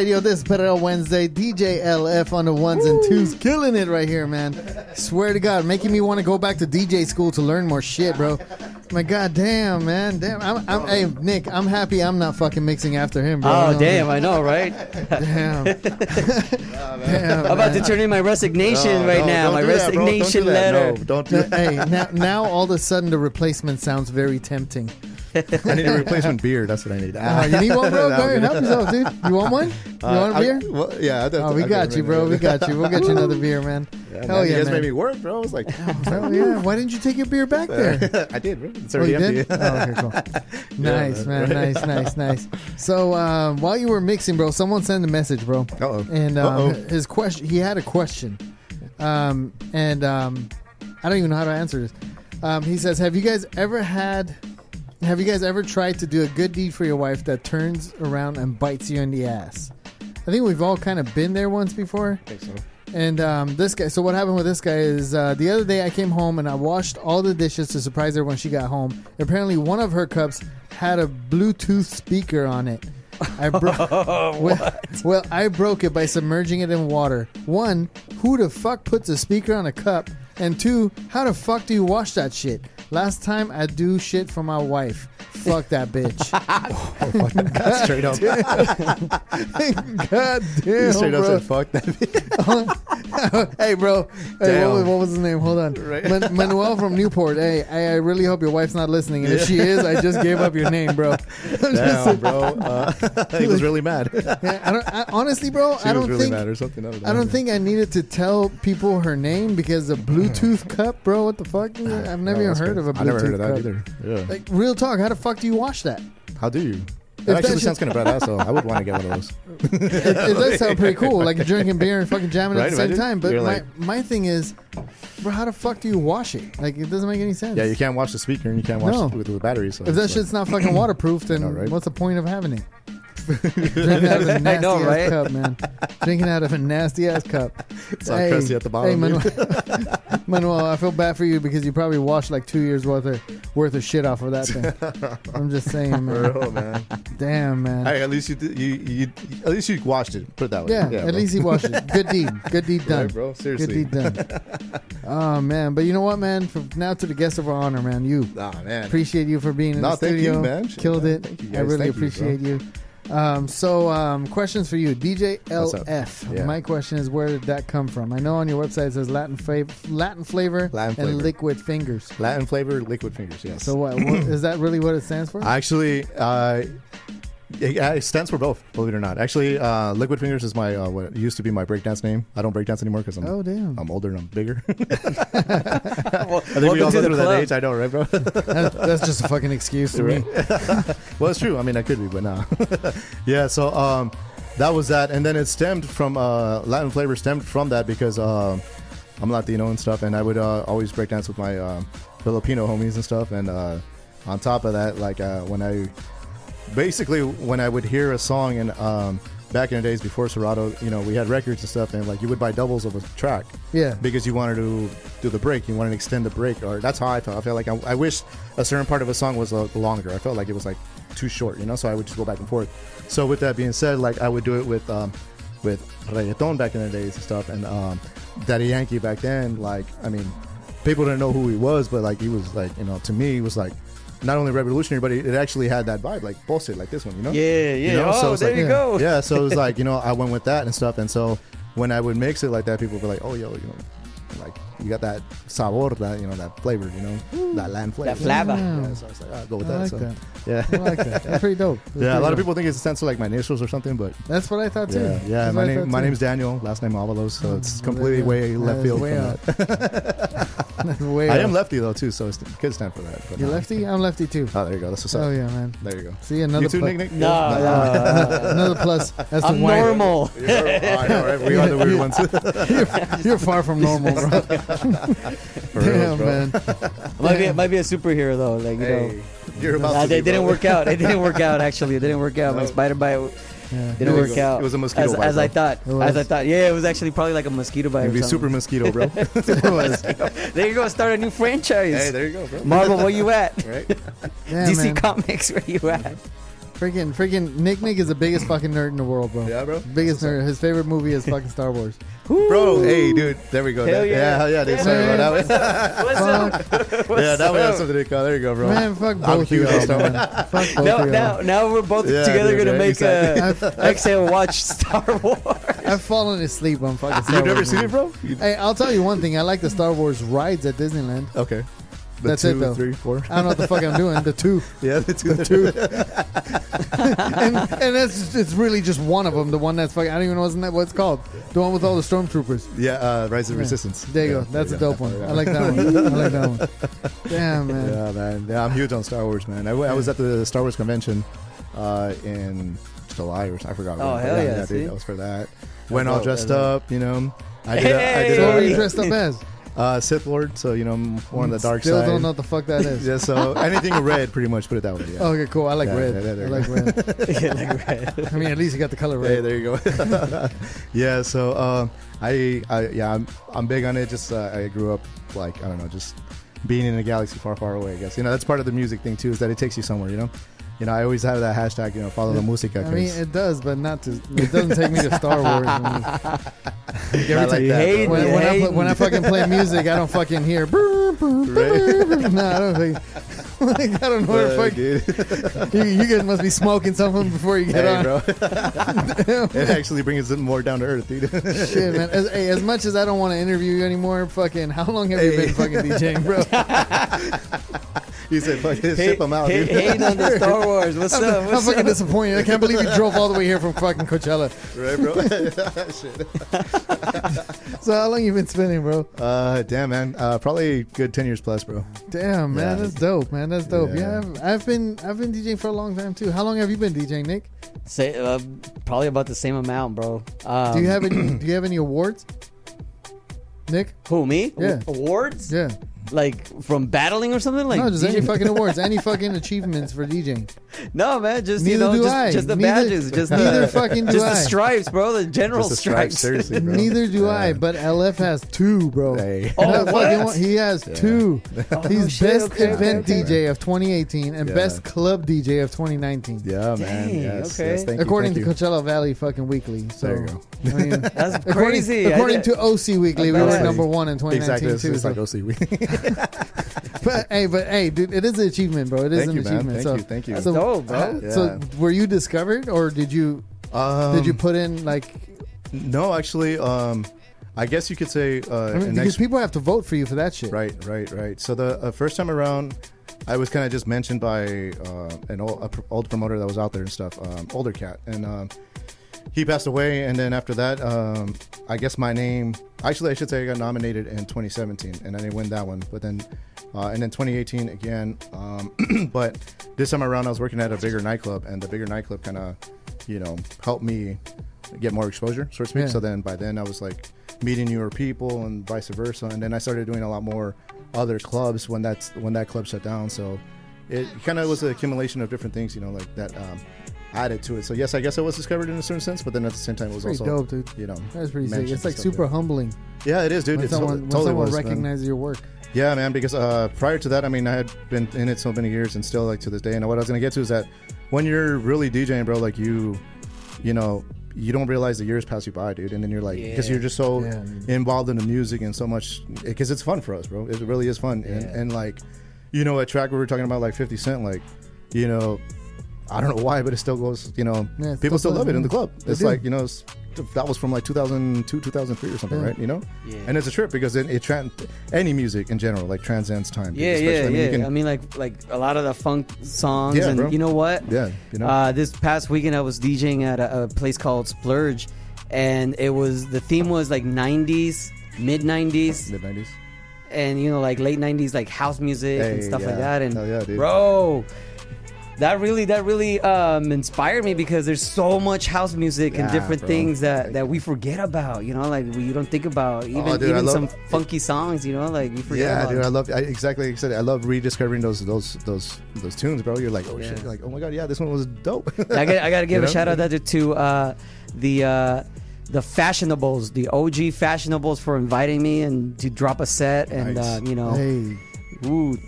Radio. This is Perreo Wednesday. DJ LF on the ones and twos. Killing it right here, man. Swear to God, making me want to go back to DJ school to learn more shit, bro. My God damn, man. Damn. I'm, I'm, hey, Nick, I'm happy I'm not fucking mixing after him, bro. Oh You know damn! what I know, right? Damn. [LAUGHS] Damn, I'm about to turn in my resignation No, right no, now. My do that. Don't do resignation that. letter. No, don't do that. hey, now, now all of a sudden the replacement sounds very tempting. [LAUGHS] I need a replacement beer. That's what I need. Uh, you need one, bro? [LAUGHS] Go ahead, help yourself, dude. You want one? [LAUGHS] You Uh, want a I- beer? well, yeah. I Oh, we got you, bro. We got you. We'll get you another beer, man. Yeah, Hell man, yeah, you guys man. made me work, bro. I was like, Hell yeah. Why didn't you take your beer back there? I did, bro. It's Oh, already you empty. Oh, okay, cool. Nice, man. man. Nice, nice, nice. So um, while you were mixing, bro, someone sent a message, bro. Uh-oh. And um, his question, he had a question, um, and um, I don't even know how to answer this. Um, he says, "Have you guys ever had? Have you guys ever tried to do a good deed for your wife that turns around and bites you in the ass?" I think we've all kind of been there once before. I think so. And um, this guy, so what happened with this guy is uh, the other day I came home and I washed all the dishes to surprise her when she got home. Apparently, one of her cups had a Bluetooth speaker on it. I broke. [LAUGHS] [LAUGHS] well, well, I broke it by submerging it in water. One, who the fuck puts a speaker on a cup? And two, how the fuck do you wash that shit? Last time I do shit for my wife. Fuck that bitch. [LAUGHS] Straight up. God damn, Straight up bro. said, fuck that. bitch. [LAUGHS] hey, bro. Hey, what, Damn. was, what was his name? Hold on. Man- Manuel from Newport. Hey, I, I really hope your wife's not listening. And if she is, I just gave up your name, bro. Damn, bro. Uh, [LAUGHS] he was really mad. Yeah, I don't, I, honestly, bro, She I was don't really think mad or something. I don't, I don't think I needed to tell people her name because a Bluetooth cup, bro. What the fuck? I've never No, even that's heard. Of a Bluetooth I never heard of that either. Yeah. Like real talk, how the fuck do you wash that? How do you? That that actually shit- sounds kind of badass, though. I would want to get one of those. it, it does sound pretty cool, like drinking beer and fucking jamming at the same imagine? time. But You're my, like- my thing is, bro, how the fuck do you wash it? Like it doesn't make any sense. Yeah, you can't watch the speaker and you can't watch No. it with the batteries. So If that it's shit's not fucking waterproof, then [CLEARS THROAT] know, right? what's the point of having it? Drinking out of a [LAUGHS] I nasty know, ass right? cup, man. Drinking out of a nasty ass cup. It's all crusty at the bottom, Hey, Manuel. [LAUGHS] Manuel, I feel bad for you because you probably washed like two years worth of worth of shit off of that thing. [LAUGHS] I'm just saying, man. Bro, man. Damn, man. Hey, at least you, did- you, you, at least you watched it. Put it that way. yeah, at bro. least he washed it. Good deed. Good deed done. Right, bro. Seriously. Good deed done. oh man, but you know what, man? From now to the guest of our honor, man. You. Nah, man. Appreciate you for being in No, the thank you, studio. man. Shit, Killed man. it. Thank you, I guys. really Thank you, bro. appreciate you. Um, so, um, questions for you, DJ LF. Yeah. My question is, where did that come from? I know on your website it says Latin flavor, Latin flavor, Latin and liquid fingers. Latin flavor, liquid fingers. Yes. So, what, what is that really what it stands for? Actually, uh, it, it stands for both. Believe it or not. Actually, uh, liquid fingers is my uh, what used to be my breakdance name. I don't breakdance anymore because I'm oh damn! I'm older and I'm bigger. [LAUGHS] Well, I think we welcome all to go through that age. I know, right, bro? [LAUGHS] That- that's just a fucking excuse to me. [LAUGHS] well, it's true. I mean, I could be, but nah. yeah. So um, that was that, and then it stemmed from uh, Latin flavor stemmed from that because um, I'm Latino and stuff, and I would uh, always breakdance with my um, Filipino homies and stuff, and uh, on top of that, like uh, when I basically when I would hear a song and um, back in the days before Serato, you know, we had records and stuff, and like you would buy doubles of a track. Yeah. Because you wanted to do the break, you wanted to extend the break, or that's how I felt. I felt like I, I wish a certain part of a song was uh, longer. I felt like it was like too short, you know. So I would just go back and forth. So with that being said, like I would do it with um, with reggaeton back in the days and stuff, and um, Daddy Yankee back then. Like I mean, people didn't know who he was, but like he was like you know to me he was like not only revolutionary, but it, it actually had that vibe, like bullshit, like this one, you know? Yeah, You yeah. know? Oh, it's there like- you go. Yeah, so it was [LAUGHS] like you know I went with that and stuff, and so when I would mix it like that, people were like, oh yo, you know, like you got that sabor, that you know that flavor, you know, mm. that land flavor, That flavor. Yeah, mm. so I was like, oh, go with I that. like so, that. Yeah, I like that. That's pretty dope. [LAUGHS] That's yeah, a pretty lot of people think it's a sense of like my initials or something, but That's what I thought too. yeah, yeah. My name, my too. name's Daniel. Last name Avalos, so mm, it's Oh, completely yeah. way left field is way from out. that. Way I out. am lefty though too, so it could stand for that. but You no. lefty? I'm lefty too. Oh, there you go. That's what's up. Oh yeah, man. There you go. See another You too, plus. Nick, Nick? No, Yeah. no. another plus. That's I'm the white. normal. You're, all right, all right. We are the weird [LAUGHS] ones. You're, you're far from normal, bro. [LAUGHS] For real, Damn, bro. man. [LAUGHS] might be might be a superhero though. Like you know, Hey, you're about Nah, to they be, didn't bro. work out. It didn't work out. Actually, it didn't work out. My No. spider bite Yeah. didn't It work was- out. it was a mosquito as, bite, as I thought. It was. As I thought. Yeah, it was actually probably like a mosquito bite. You'd or be something. super mosquito, bro. [LAUGHS] It was. There you go. Start a new franchise. hey, there you go, bro. Marvel, where you at? Right? Yeah, [LAUGHS] DC man. Comics, where you at? Freaking, freaking, Nick Nick is the biggest fucking nerd in the world, bro. Yeah, bro. Biggest nerd. His favorite movie is fucking Star Wars. Bro, hey, dude. There we go. Hell That- yeah. hell yeah, dude. Yeah, Sorry, bro. man. That was, What's up? yeah, that was something to call. There you go, bro. Man, fuck I'm both of huge y'all, on Star man. Fuck both Now, of y'all. now, now we're both Yeah, together dude, gonna right? make Exactly. uh, Exhale watch Star Wars. I've fallen asleep on fucking Star You've never Wars seen it, movies. bro? You- Hey, I'll tell you one thing. I like the Star Wars rides at Disneyland. Okay. The That's two, it, though. three, four. I don't know what the fuck I'm doing. The two. [LAUGHS] Yeah, the two. The two. [LAUGHS] and, and that's it's really just one of them. The one that's fucking. I don't even know what's, what it's called. The one with all the stormtroopers. Yeah, uh, Rise of Yeah. Resistance. There you Yeah, go. That's a you dope one. I like that one. [LAUGHS] I like that one. Damn man. Yeah, man. Yeah, I'm huge on Star Wars, man. I, w- I was at the Star Wars convention uh, in July or I forgot. Oh, when. hell yeah, dude, see? that was for that. Went dope, all dressed that's up, you know. I did. A, I did So what were you a, dressed up as? Uh, Sith Lord, so you know, I'm more on the dark Still side. don't know what the fuck that [LAUGHS] is. Yeah, so anything red, pretty much. Put it that way. Yeah. Okay, cool. I like Yeah, red. yeah, [LAUGHS] yeah, I like red. yeah, like red. I mean, at least you got the color Hey, red. there you go. [LAUGHS] yeah, so um, I, I, yeah, I'm, I'm big on it. Just uh, I grew up like I don't know, just being in a galaxy far, far away. I guess you know that's part of the music thing too, is that it takes you somewhere. You know, you know I always have that hashtag. You know, follow the musica. I mean, 'cause it does, but not to. It doesn't take me to Star Wars. [LAUGHS] I mean, every like time- that, hate bro. when, me, when I hate when I fucking play music, I don't fucking hear. brr, brr, brr, brr. No, I don't think. [LAUGHS] Like, I don't know where Fuck, the fuck. dude. [LAUGHS] You, you guys must be smoking something before you get Hey, on. bro. It actually brings it more down to earth, dude. Shit, man. As, hey, as much as I don't want to interview you anymore, fucking, how long have you been fucking DJing, bro? He said, "Fuck, Hey, ship him out, hey, dude." hating on the Star [LAUGHS] Wars. What's I'm, up? I'm What's fucking up? disappointed. I can't believe you drove all the way here from fucking Coachella. right, bro? [LAUGHS] [LAUGHS] Shit. So how long you been spinning, bro? Uh, damn, man. Uh, probably good ten years plus, bro. Damn, man, Yeah. that's dope, man. That's dope. Yeah, Yeah. I've, I've been I've been DJing for a long time too. How long have you been DJing, Nick? Say, uh, probably about the same amount, bro. Um, do you have any Do you have any awards, Nick? who me? Yeah. Awards? Yeah. Like from battling or something? Like no, just any fucking awards, [LAUGHS] any fucking achievements for DJing. No, man. Just Neither you know, do just, I. just the Neither- badges. Just neither the, fucking do just I. the stripes, bro. The general Just the stripes, stripes. seriously, bro. Neither do Yeah. I, but LF has two, bro. Hey. Oh, what? fucking he has two. [LAUGHS] Oh, He's Oh, shit, best okay, event okay, okay. DJ of 2018 and Yeah. best club DJ of 2019. Yeah, man. Dang, Yes, okay. yes, thank you, according thank to you. Coachella Valley fucking Weekly. So, There you go. I mean, [LAUGHS] That's according, crazy. According to OC Weekly, we were number one in 2019 Exactly. It's, too. it's so- like OC. But hey, but hey, dude, it is an achievement, bro. It is Thank an you, man. achievement. Thank so, you, thank you. So, dope, bro. So, Yeah. were you discovered, or did you um, did you put in like? No, actually, um, I guess you could say uh, I mean, because ex- people have to vote for you for that shit. Right, right, right. So the uh, first time around, I was kind of just mentioned by uh, an old, a pr- old promoter that was out there and stuff, um, older cat, and um, he passed away. And then after that, um, I guess my name. Actually, I should say I got nominated in 2017, and I didn't win that one. But then, uh, and then 2018 again. Um, [CLEARS THROAT] but this time around, I was working at a bigger nightclub, and the bigger nightclub kind of, you know, helped me get more exposure, so to speak. Yeah. So then by then I was like meeting newer people and vice versa. And then I started doing a lot more other clubs when that's when that club shut down. So it kind of was an accumulation of different things, you know, like that um, added to it. So yes, I guess I was discovered in a certain sense, but then at the same time it was Pretty also dope, dude. You know, That's pretty sick. It's like super yeah. humbling Yeah, it is, dude. when It's someone, it when totally someone was, man. recognizes your work. Yeah, man. Because uh, prior to that, I mean, I had been in it so many years, and still like to this day. And what I was gonna get to is that when you're really DJing, bro, like you, you know, you don't realize the years pass you by, dude. And then you're like, because Yeah. you're just so Yeah. involved in the music and so much, because it's fun for us, bro. It really is fun, and, and like. you know, a track we were talking about like 50 Cent, like, you know, I don't know why, but it still goes. You know, Yeah, people still still love it in the club. They It's do. like you know, it's, that was from like 2002, 2003 or something, Yeah. right? You know, Yeah. and it's a trip because it, it tran any music in general like transcends time. Yeah, Especially, yeah, I mean, you yeah. can- I mean, like like a lot of the funk songs, Yeah, and bro. you know what? Yeah, you know. Uh, this past weekend, I was DJing at a, a place called Splurge, and it was the theme was like '90s, mid '90s, mid '90s, and you know, like late '90s, like house music and Hey, stuff like that. And Hell yeah, dude. bro. That really, that really um, inspired me because there's so much house music and different bro. things that, that we forget about. You know, like we you don't think about even Oh, dude, even love- some funky songs. You know, like we forget yeah, about. dude, I love I, exactly like I said. I love rediscovering those those those those tunes, bro. You're like, oh shit, You're like oh my god, yeah, this one was dope. I got, I got to [LAUGHS] give You a know? shout out that to uh, the uh, the fashionables, the OG fashionables for inviting me and to drop a set, and Nice. uh, you know, Hey. ooh,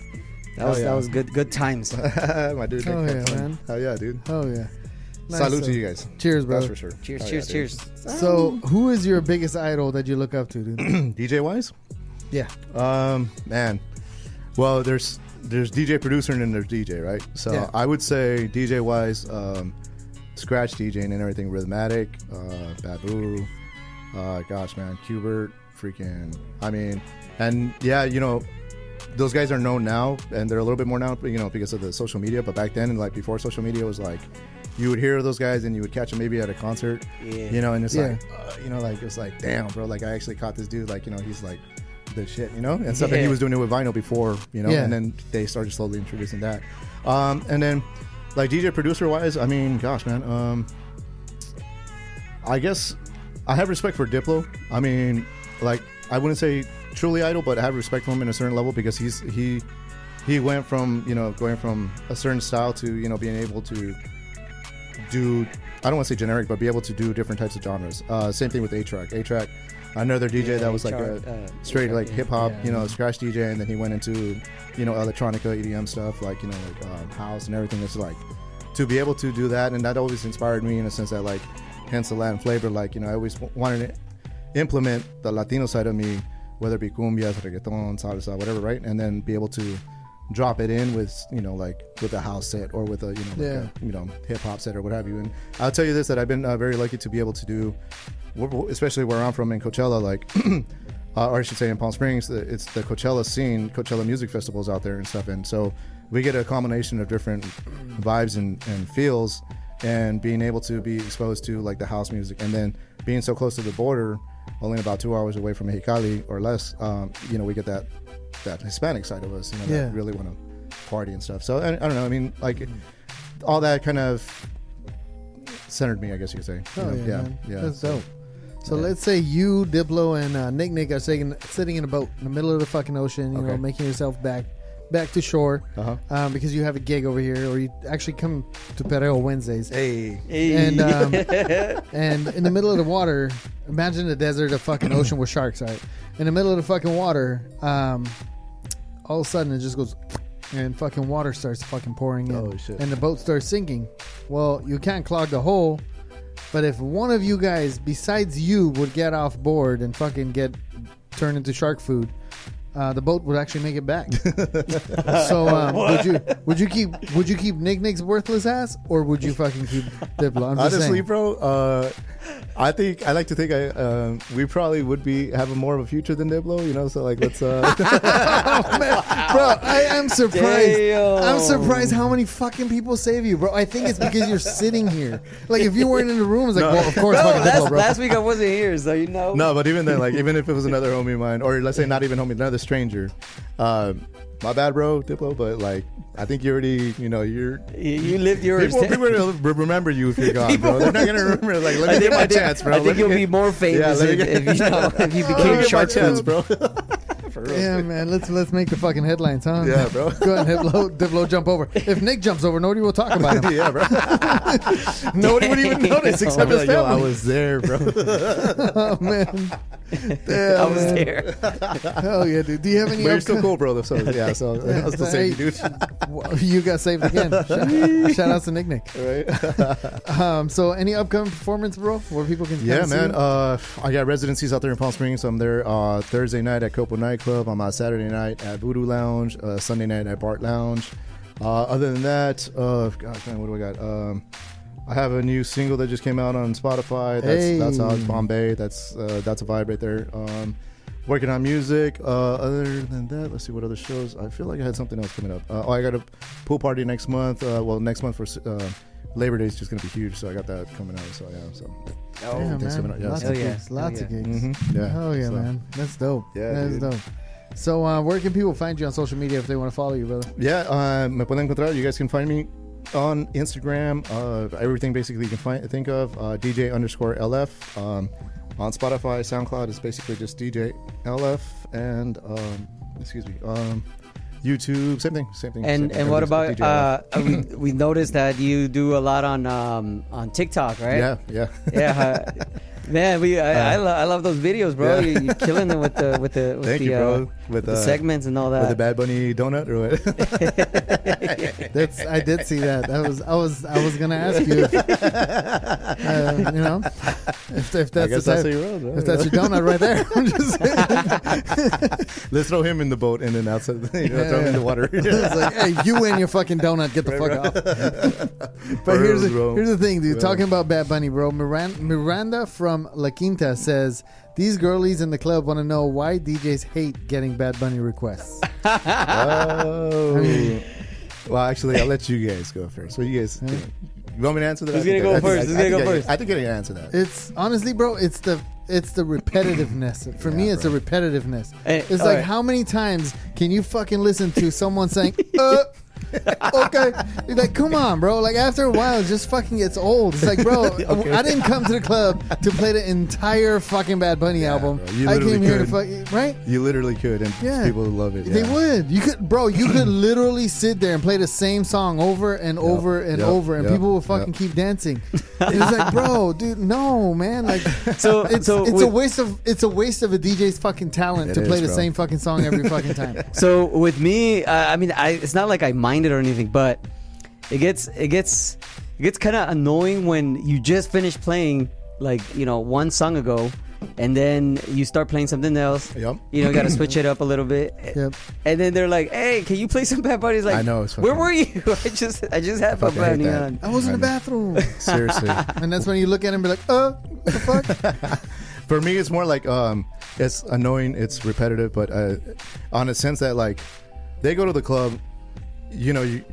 that Hell was yeah. that was good good times. [LAUGHS] my dude. Oh, yeah, fun. man. Hell yeah, dude. Oh yeah. Nice, Salute uh, to you guys. Cheers, bro. That's for sure. Cheers, Hell cheers, yeah, cheers. So, who is your biggest idol that you look up to, dude? dude. DJ wise, yeah. um, man. Well, there's there's DJ producer and then there's DJ, right? So Yeah. I would say DJ wise, um, scratch DJing and everything, rhythmatic, uh, Babu, uh, gosh, man, Qbert, freaking. I mean, and yeah, you know, those guys are known now, and they're a little bit more now, you know, because of the social media. But back then, like before social media, was like you would hear those guys and you would catch them maybe at a concert, Yeah. you know, and it's Yeah. like, uh, you know, like it's like, damn, bro, like I actually caught this dude, like you know, he's like the shit, you know, and stuff. And he was doing it with vinyl before, you know, Yeah. and then they started slowly introducing that. Um, and then, like DJ producer wise, I mean, gosh, man, um, I guess I have respect for Diplo. I mean, like I wouldn't say truly idol, but I have respect for him in a certain level because he's he he went from you know going from a certain style to you know being able to do I don't want to say generic, but be able to do different types of genres. Uh, same thing with A-Track. A Track, another DJ Yeah, that was like A-Track, uh, straight like hip hop, Yeah. you know, scratch DJ, and then he went into you know electronica, EDM stuff, like you know like um, house and everything. It's like to be able to do that, and that always inspired me in a sense that like hence the Latin flavor. Like you know, I always w- wanted to implement the Latino side of me, whether it be cumbias, reggaeton, salsa, whatever, right? And then be able to drop it in with you know like with a house set or with a you know like Yeah. a, you know hip hop set or what have you. And I'll tell you this that I've been uh, very lucky to be able to do, especially where I'm from in Coachella, like. [CLEARS THROAT] Uh, or I should say, in Palm Springs, it's the Coachella scene, Coachella music festivals out there and stuff, and so we get a combination of different [CLEARS THROAT] vibes and, and feels, and being able to be exposed to like the house music, and then being so close to the border, only about two hours away from Mexicali or less, um, you know, we get that that Hispanic side of us, you know, Yeah. that really want to party and stuff. So I, I don't know. I mean, like all that kind of centered me, I guess you could say. You Oh know, yeah, yeah, yeah. That's So- dope. So yeah. let's say you, Diplo, and uh, Nick Nick are sitting sitting in a boat in the middle of the fucking ocean. You know, making yourself back back to shore Uh-huh. um, because you have a gig over here, or you actually come to Perreo Wednesdays. Hey. And um, [LAUGHS] and in the middle of the water, imagine a desert, a fucking [CLEARS THROAT] ocean with sharks. Right, in the middle of the fucking water, um, all of a sudden it just goes, and fucking water starts fucking pouring in, Oh, shit. and the boat starts sinking. Well, you can't clog the hole, but if one of you guys besides you would get off board and fucking get turned into shark food. Uh, the boat would actually make it back. [LAUGHS] so um, [LAUGHS] would you would you keep would you keep Nick Nick's worthless ass or would you fucking keep Diplo? I'm [LAUGHS] just Honestly, saying. bro, uh, I think I like to think I um, we probably would be have a more of a future than Diplo, you know. So like, let's. Uh, [LAUGHS] [LAUGHS] Oh, bro, I am surprised. Damn. I'm surprised how many fucking people save you, bro. I think it's because you're sitting here. Like if you weren't in the room, it's like, No. well, of course, Bro, fucking last, Diplo, bro. last week I wasn't here, so you know. no, but even then, like, even if it was another homie of mine, or let's say not even homie, another stranger, um, my bad, bro, Diplo. But like, I think you already, you know, you're. You, you lived yours. People, people will remember you if you're gone, bro. They're not gonna remember. Like, let me I think, get my I chance, bro. I think me you'll get- be more famous let me if, get- if you know [LAUGHS] if you became get my shark chance, bro. For real. Yeah, [LAUGHS] man. Let's let's make the fucking headlines, huh? Yeah, bro. Go ahead, Diplo, Diplo, jump over. If Nick jumps over, nobody will talk about him. [LAUGHS] yeah, bro. [LAUGHS] Nobody would even notice except his like, yo, I was there, bro. oh man. I was man. there. Hell yeah, dude. Do you have any? But you're still cool, bro. So yeah, so I'll still say you, dude. You got saved again. Shout, shout out to Nick Nick. Right? Um, so any upcoming performance, bro, where people can Yeah, man. Uh, I got residencies out there in Palm Springs. I'm there uh, Thursday night at Copa Nightclub. Club. I'm Saturday night at Voodoo Lounge, uh, Sunday night at Bart Lounge. Uh, other than that, uh, God, what do I got? Um, I have a new single that just came out on Spotify. That's Hey. that's out Bombay. That's uh, that's a vibe right there. Um, working on music. Uh, other than that, let's see what other shows. I feel like I had something else coming up. Uh, oh, I got a pool party next month. Uh, well, next month for uh, Labor Day is just gonna be huge. So I got that coming out. So yeah, so Oh, Yeah, man. out. Yeah, Lots so- of yeah. gigs. Lots of yeah. gigs. Yeah. Oh yeah, So- man. That's dope. Yeah, That's dude. dope. So uh, where can people find you on social media if they want to follow you, brother? Yeah, uh, me pueden encontrar. You guys can find me on Instagram. Uh, everything basically you can find think of uh, DJ underscore LF. Um, on Spotify, SoundCloud is basically just DJ LF, and um, excuse me, um, YouTube, same thing, same thing. same And thing. and what about uh, we we noticed that you do a lot on um on TikTok, right? Yeah, yeah. yeah. [LAUGHS] uh, man, we I, I, lo- I love those videos, bro. Yeah. You, you're killing them with the [LAUGHS] with the with Thank the, you, bro. uh, with the uh, segments and all that. With the Bad Bunny donut or what? [LAUGHS] That's I did see that. That was I was I was gonna ask you, if, uh, you know, if, if that's I guess the that's type- how you roll, bro. if that's your donut right there. [LAUGHS] I'm just saying. Let's throw him in the boat and then outside, you know, throw him in the water. it's like, hey, you and your fucking donut, get the fuck off. but here's the, here's the thing, dude. Yeah. Talking about Bad Bunny, bro. Miranda, Miranda from La Quinta says these girlies in the club want to know why DJs hate getting Bad Bunny requests. [LAUGHS] Oh. well, actually, I'll let you guys go first. So you guys, you want me to answer that? Who's I think gonna I- go I first? think- Who's gonna go first? I think I can answer that. It's honestly, bro. It's the it's the repetitiveness. For me, it's the repetitiveness. Hey, it's like right. how many times can you fucking listen to someone saying, [LAUGHS] uh, [LAUGHS] okay, You're like come on, bro. Like after a while, it just fucking gets old. It's like, bro, [LAUGHS] Okay. I didn't come to the club to play the entire fucking Bad Bunny album. bro, you I literally came here to could. fuck right. You literally could, and Yeah. people would love it. They would. You could, bro. You could [CLEARS THROAT] literally sit there and play the same song over and over and yep, over, and yep, people would fucking yep. keep dancing. it's like, [LAUGHS] bro, dude, no, man. Like, So- it's so it's a waste of it's a waste of a DJ's fucking talent to play is, the bro. same fucking song every fucking time. So with me, uh, I mean, I, it's not like I mind it or anything, but it gets it gets it gets kind of annoying when you just finished playing like you know one song ago, and then you start playing something else. Yep. You know, you got to [CLEARS THROAT] switch it up a little bit. Yep. And then they're like, "Hey, can you play some Bad Bunny?" It's like, I know, it's Where were you? [LAUGHS] I just I just had Bad fucking Bunny on. I was in the bathroom, [LAUGHS] Seriously. and that's when you look at him and be like, uh, what the fuck? [LAUGHS] For me, it's more like um, it's annoying, it's repetitive, but uh, on a sense that like they go to the club, you know, you,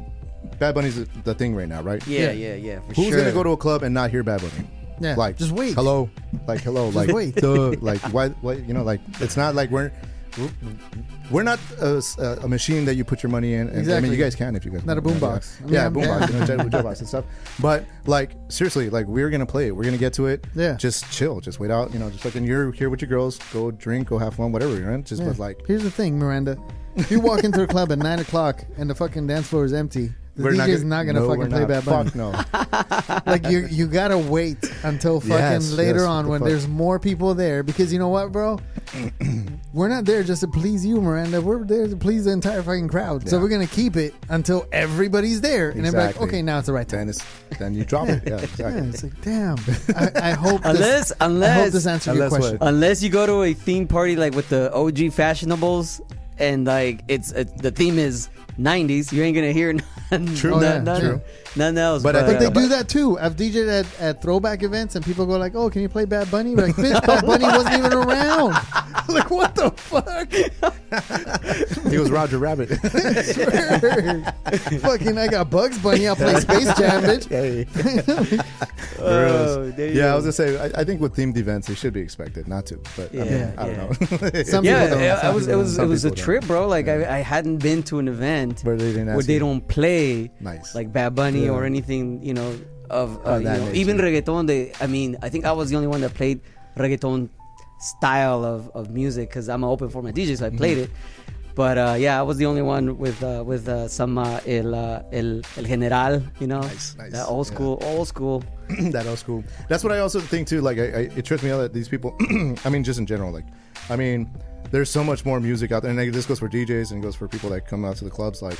Bad Bunny's the- the thing right now, right? Yeah, yeah, yeah. For Who's sure. gonna go to a club and not hear Bad Bunny? Yeah, like just wait. Hello, like hello, like wait. duh, like why? Why? You know, like it's not like we're. we're- We're not a, a machine that you put your money in. And, I Exactly. mean, you guys can if you guys Not a want, boombox. I mean, Yeah, I'm- boombox, yeah. you know, [LAUGHS] jet- jetbox and stuff. But like seriously, like we're gonna play it. We're gonna get to it. Yeah. Just chill. Just wait out. You know, just like, fucking you're here with your girls. Go drink. Go have fun. Whatever you're in. Just Yeah. but like Here's the thing, Miranda. If you walk into a club at nine o'clock and the fucking dance floor is empty, the we're DJ's not not gonna no, fucking play not. Bad Bunny. Fuck no. [LAUGHS] like you you gotta wait until fucking Yes, later yes, on the when fuck? there's more people there because you know what bro [CLEARS THROAT] we're not there just to please you miranda we're there to please the entire fucking crowd so we're gonna keep it until everybody's there and then be like Exactly. okay now it's the right time then it's then you drop it. [LAUGHS] Yeah, exactly. yeah, it's like damn I, I hope Unless this, I hope unless this answered your question what? Unless you go to a theme party like with the OG fashionables and like it's uh, the theme is 90s, you ain't gonna hear none, [LAUGHS] True. Yeah, none, true. None else. But I think they do that too. I've DJed at, at throwback events and people go like, "Oh, can you play Bad Bunny?" We're like, "Bitch, Bad [LAUGHS] Bunny wasn't even around." [LAUGHS] like, what the fuck? He was Roger Rabbit. [LAUGHS] I swear. Fucking, I got Bugs Bunny. I'll play Space Jam, bitch. Oh, there you yeah, I go. was gonna say. I, I think with themed events, they should be expected not to. But I, mean, Yeah, I don't know. Some yeah, people don't. it, Some it was it people was don't. it was a Some people trip, don't. bro. Like I, I hadn't been to an event Where they didn't where they you. don't play Nice. like Bad Bunny Yeah. or anything, you know, of uh, Of you know, even reggaeton. They, I mean, I think I was the only one that played reggaeton style of, of music because I'm an open format DJ, so I played Mm-hmm. it. But uh, yeah, I was the only one with uh, with uh, some uh, el, uh, el el general, you know, Nice, nice. that old Yeah. school, old school. [CLEARS THROAT] that old school. That's what I also think too. Like, I, I, it trips me out that these people. [CLEARS THROAT] I mean, just in general, like, I mean, there's so much more music out there, and like, this goes for DJs and goes for people that come out to the clubs. Like,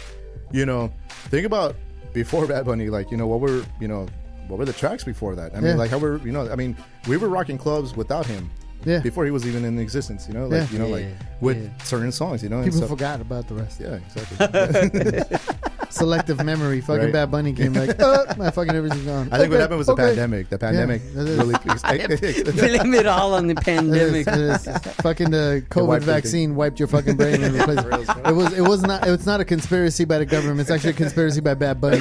you know, think about before Bad Bunny. Like, you know, what were you know, what were the tracks before that? I mean, Yeah. like how we're you know, I mean, we were rocking clubs without him. Yeah. before he was even in existence. You know, like Yeah. you know, Yeah, like with yeah. certain songs. You know, and People stuff. forgot about the rest. Yeah, exactly. [LAUGHS] [LAUGHS] Selective memory. Fucking Right. Bad Bunny came like, [LAUGHS] oh, my fucking everything's gone. I think what happened was the pandemic. The pandemic that is- really. Blame it all on the pandemic. it is. Fucking the COVID wiped vaccine wiped your fucking brain and replaced it. It was it was not it's not a conspiracy by the government. It's actually a conspiracy by Bad Bunny.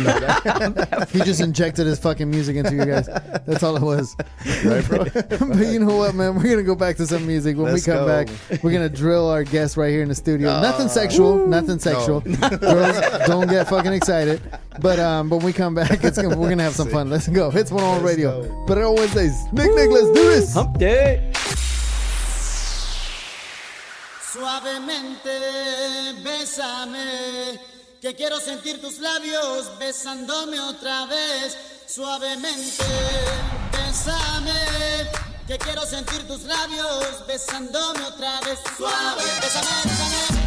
he just injected his fucking music into you guys. That's all it was. right, bro? but you know what, man? We're gonna go back to some music. When Let's we come go. back, we're gonna drill our guests right here in the studio. [LAUGHS] nothing sexual, nothing sexual. Girls, [LAUGHS] don't get fucking excited. But um, but when we come back, it's gonna, we're gonna have some fun. Let's go. It's one on radio. But it always says, Nick, Nick, let's do this. Hump day. Suavemente, bésame, que quiero sentir tus labios besándome otra vez. Suavemente, bésame, que quiero sentir tus labios besándome otra vez. Suave, bésame, bésame,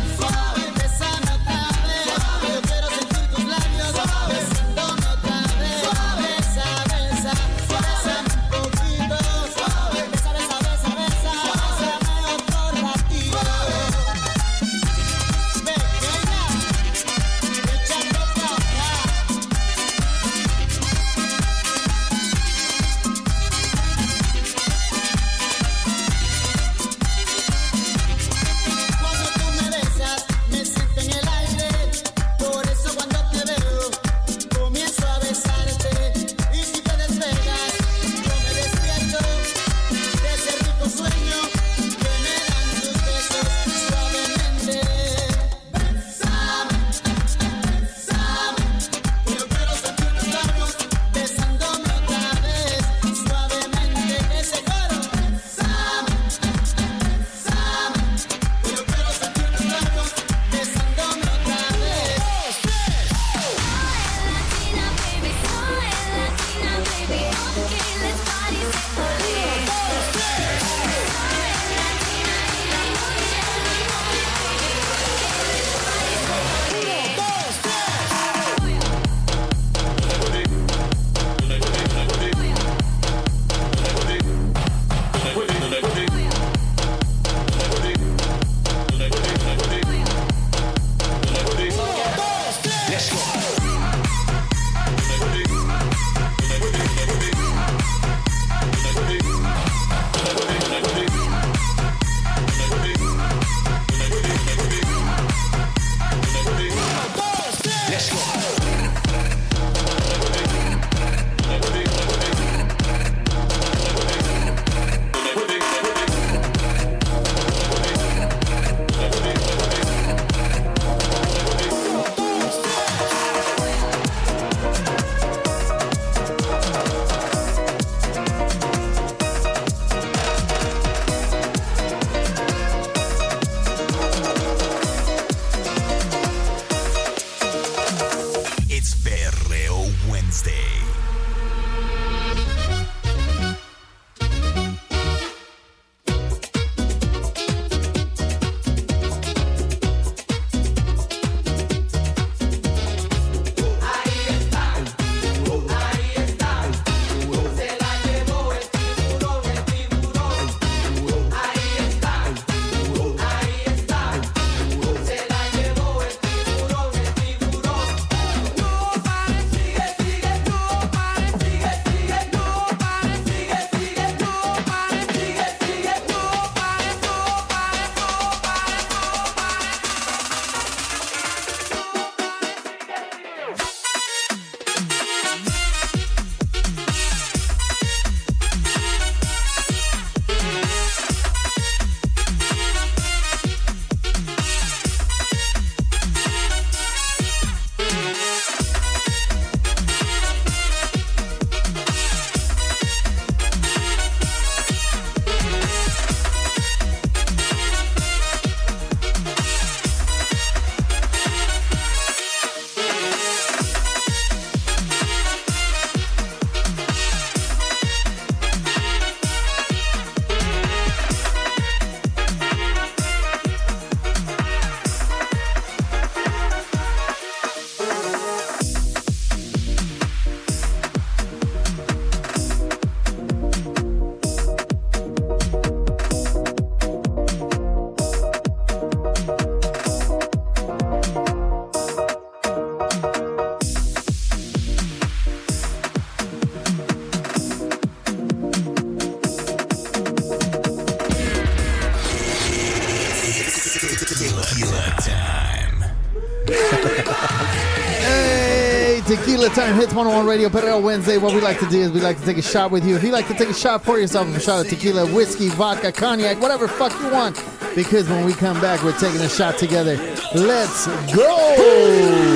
Tequila time hits 101 Radio Perreo Wednesday. What we like to do is we like to take a shot with you. If you like to take a shot for yourself, a shot of tequila, whiskey, vodka, cognac, whatever fuck you want. Because when we come back, we're taking a shot together. Let's go!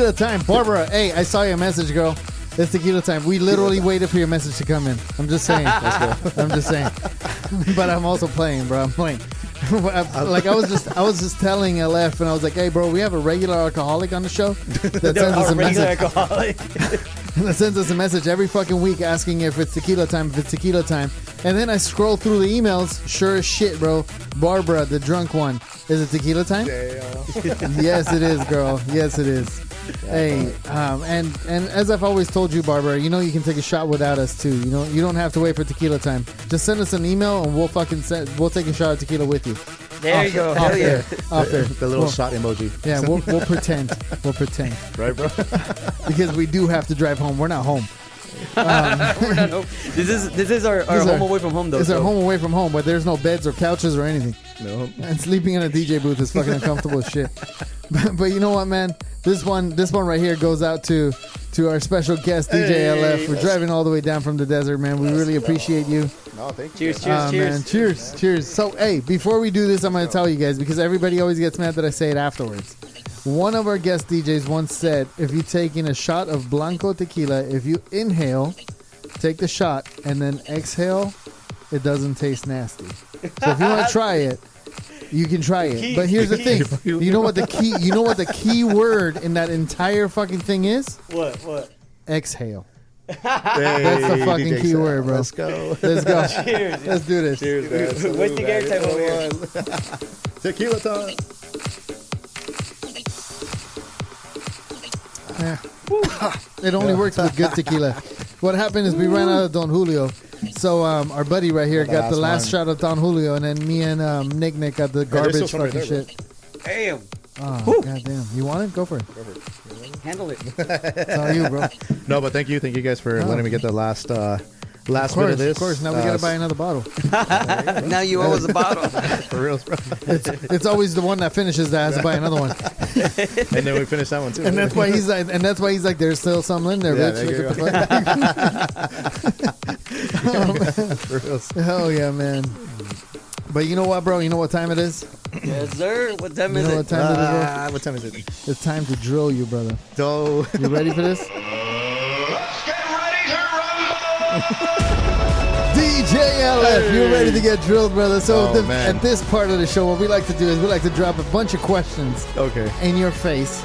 Tequila time. Barbara, hey, I saw your message, girl. It's tequila time. We literally waited for your message to come in. I'm just saying. [LAUGHS] I'm just saying. [LAUGHS] but I'm also playing, bro. I'm playing. [LAUGHS] Uh, like I was just, I was just telling LF, and I was like, "Hey, bro, we have a regular alcoholic on the show that sends us a message. that sends us a message every fucking week asking if it's tequila time, if it's tequila time. And then I scroll through the emails. Sure as shit, bro. Barbara, the drunk one, is it tequila time? yes, it is, girl. Yes, it is. Hey, um, and and as I've always told you, Barbara, you know you can take a shot without us too. You know you don't have to wait for tequila time. Just send us an email and we'll fucking send, we'll take a shot of tequila with you. There Off you go. Off Hell there. yeah. [LAUGHS] Off there. the little Well, shot emoji. Yeah, we'll, we'll pretend. We'll pretend [LAUGHS] right, bro? [LAUGHS] because we do have to drive home. We're not home. We're not home. This is this is our, our This home our- away from home though. It's our so- home away from home, but there's no beds or couches or anything. No. And sleeping in a DJ booth is fucking uncomfortable as shit. [LAUGHS] But, but you know what, man? This one, this one right here goes out to to our special guest DJ Hey, LF. We're let's- driving all the way down from the desert, man. We really appreciate you. No, thank you. Cheers, cheers, Ah, cheers. man. Cheers, cheers. So, hey, before we do this, I'm going to tell you guys because everybody always gets mad that I say it afterwards. One of our guest DJs once said, if you take in a shot of Blanco tequila, if you inhale, take the shot, and then exhale, it doesn't taste nasty. So if you want to try it, you can try it. key- but here's the the thing: you know what the key, you know what the key word in that entire fucking thing is? What? What? Exhale. Hey, That's the fucking key Sam. word, bro. Let's go. Let's go. [LAUGHS] Cheers. Let's do this. Cheers, man. Salute, Wasting man. airtime over here. Tequila time. Yeah. [LAUGHS] It only works with good tequila. What happened is we ran out of Don Julio. So um, our buddy right here got the last last one. shot of Don Julio, and then me and um, Nick Nick got the there's still garbage some right fucking there, shit. Damn. Oh goddamn! You want it? Go for it. Handle it. It's all you, bro. [LAUGHS] No, but thank you, thank you guys for Oh. letting me get the last uh, last Of course, bit of this. of course. Now we Uh, gotta buy another bottle. [LAUGHS] now you owe us a bottle. [LAUGHS] for real, bro. It's, it's always the one that finishes that has to buy another one, [LAUGHS] and then we finish that one too. and that's why he's like, and that's why he's like, there's still something in there, Yeah, bitch. there Look you the fuck. for real. Hell yeah, man. But you know what, bro? You know what time it is? yes, sir. What time You is know it? what time it is. Ah, what time is it? It's time to drill you, brother. So, You ready for this? [LAUGHS] DJ LF, you're ready to get drilled, brother. So Oh, the- man. at this part of the show, what we like to do is we like to drop a bunch of questions okay. in your face,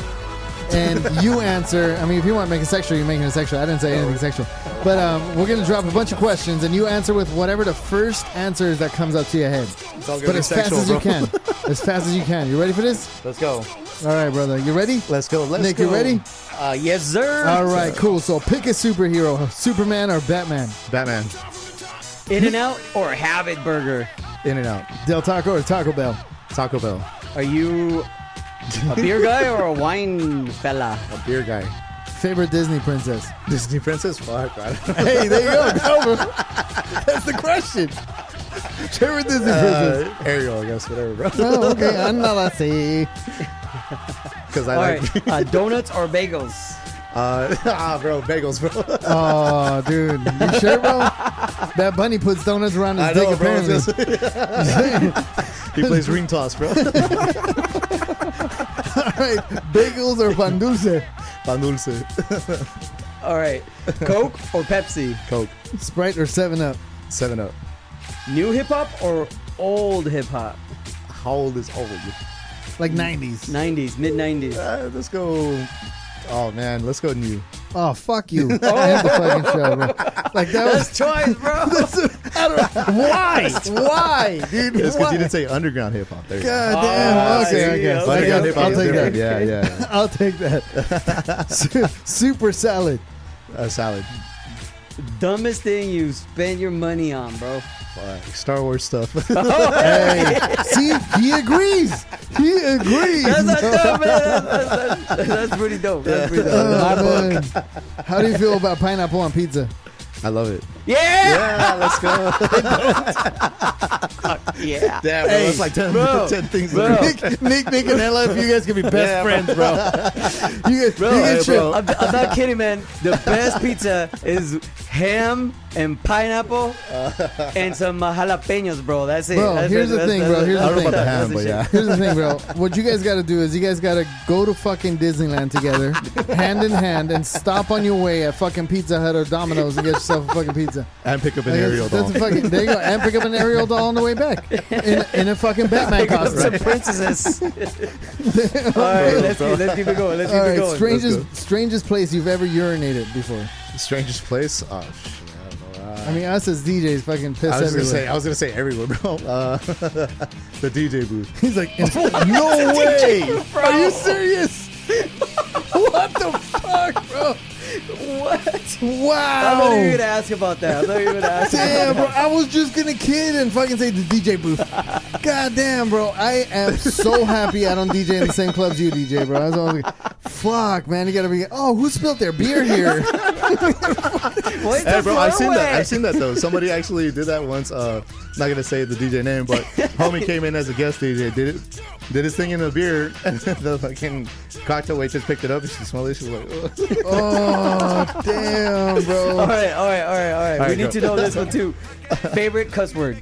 and you answer. I mean, if you want to make it sexual, you're making it sexual. I didn't say anything sexual, but um, we're gonna drop a bunch of questions, and you answer with whatever the first answer is that comes up to your head. It's all gonna But be as sexual, fast as you bro. can, [LAUGHS] as fast as you can. You ready for this? Let's go. All right, brother. You ready? Let's go. Let's Nick, go. you ready? Uh, yes, sir. All right, cool. So pick a superhero: Superman or Batman. Batman. In and out or Habit Burger? In and out. Del Taco or Taco Bell? Taco Bell. Are you a beer guy or a wine fella? A beer guy. Favorite Disney princess? Disney princess. Fuck. I don't know. Hey, there you go. Go. That's the question. Favorite Disney princess? Uh, Ariel, I guess. Whatever, bro. Oh, okay. Another see. Because I All like. right. Uh, donuts or bagels? [LAUGHS] Uh, [LAUGHS] ah, bro, bagels, bro. [LAUGHS] Oh, dude. You sure, bro? That bunny puts donuts around his I dick, know, bro. apparently. Just- he plays ring toss, bro. All right. Bagels or pan dulce? Pan dulce. [LAUGHS] All right. Coke or Pepsi? Coke. Sprite or 7 Up? Seven up. New hip hop or old hip hop? How old is old? Like 90s. 90s, mid 90s. Uh, let's go. Oh man, let's go new. Oh fuck you! [LAUGHS] End the fucking show, bro. Like that was That's choice, bro. I don't know why. Why, dude? It's because Why? you didn't say underground hip hop. There you go. God damn. Ah, okay, I guess. okay, Underground I hip guess. hop I'll is take different. that. Yeah, yeah. [LAUGHS] I'll take that. [LAUGHS] Su- Super salad. A salad. Dumbest thing you spend your money on, bro. Fuck. Star Wars stuff. [LAUGHS] [LAUGHS] Hey, see, he agrees. He agrees. That's not dumb, man. That's, that's, that's, that's pretty dope. That's pretty dope. Oh, man. How do you feel about pineapple on pizza? I love it. Yeah. Yeah, let's go. Yeah. Damn, bro, that's like 10, bro, [LAUGHS] 10 things. bro. Nick, Nick, Nick, and LF, if you guys can be best Yeah, friends, bro. You guys, Bro, you hey, guys bro. I'm, I'm not kidding, man. The best pizza is ham and pineapple [LAUGHS] and some uh, jalapenos, bro. That's it. Bro, That's here's it. the That's- thing, that's- bro. Here's I don't the know thing. about the ham, but yeah. Here's the thing, bro. [LAUGHS] What you guys got to do is you guys got to go to fucking Disneyland together, hand in hand, and stop on your way at fucking Pizza Hut or Domino's and get yourself a fucking pizza. And pick up an Like, Ariel that's, doll. that's a fucking, there you go. And pick up an Ariel doll on the way back in, in a fucking [LAUGHS] Batman Pick up costume. some princesses. All right, let's keep, let's keep it going. Let's keep All it right, going. strangest strangest place you've ever urinated before. Strangest place? Oh, shit. I don't know. I mean, us as DJs fucking piss I was everywhere. gonna say I was gonna say everywhere, bro. [LAUGHS] Uh, [LAUGHS] the DJ booth. [LAUGHS] He's like, no way! Are you serious? what the fuck, bro? What? Wow! I'm not even gonna ask about that. I'm not even gonna ask. Damn, bro. I was just gonna kid and fucking say the DJ booth. [LAUGHS] God damn, bro. I am so happy I don't DJ in the same clubs you DJ, bro. I was always like, fuck, man. You gotta be, oh, who spilled their beer here? [LAUGHS] Wait, Hey, bro, I've seen that. I've seen that though. Somebody actually did that once. Uh, not gonna say the DJ name, but [LAUGHS] homie came in as a guest DJ, did it, did his thing in the beer, and [LAUGHS] the fucking cocktail waitress picked it up and she smelled it. She was like, "Ugh." [LAUGHS] oh, damn, bro. All right, all right, all right. All we right, need go. to know this one too. Favorite cuss word.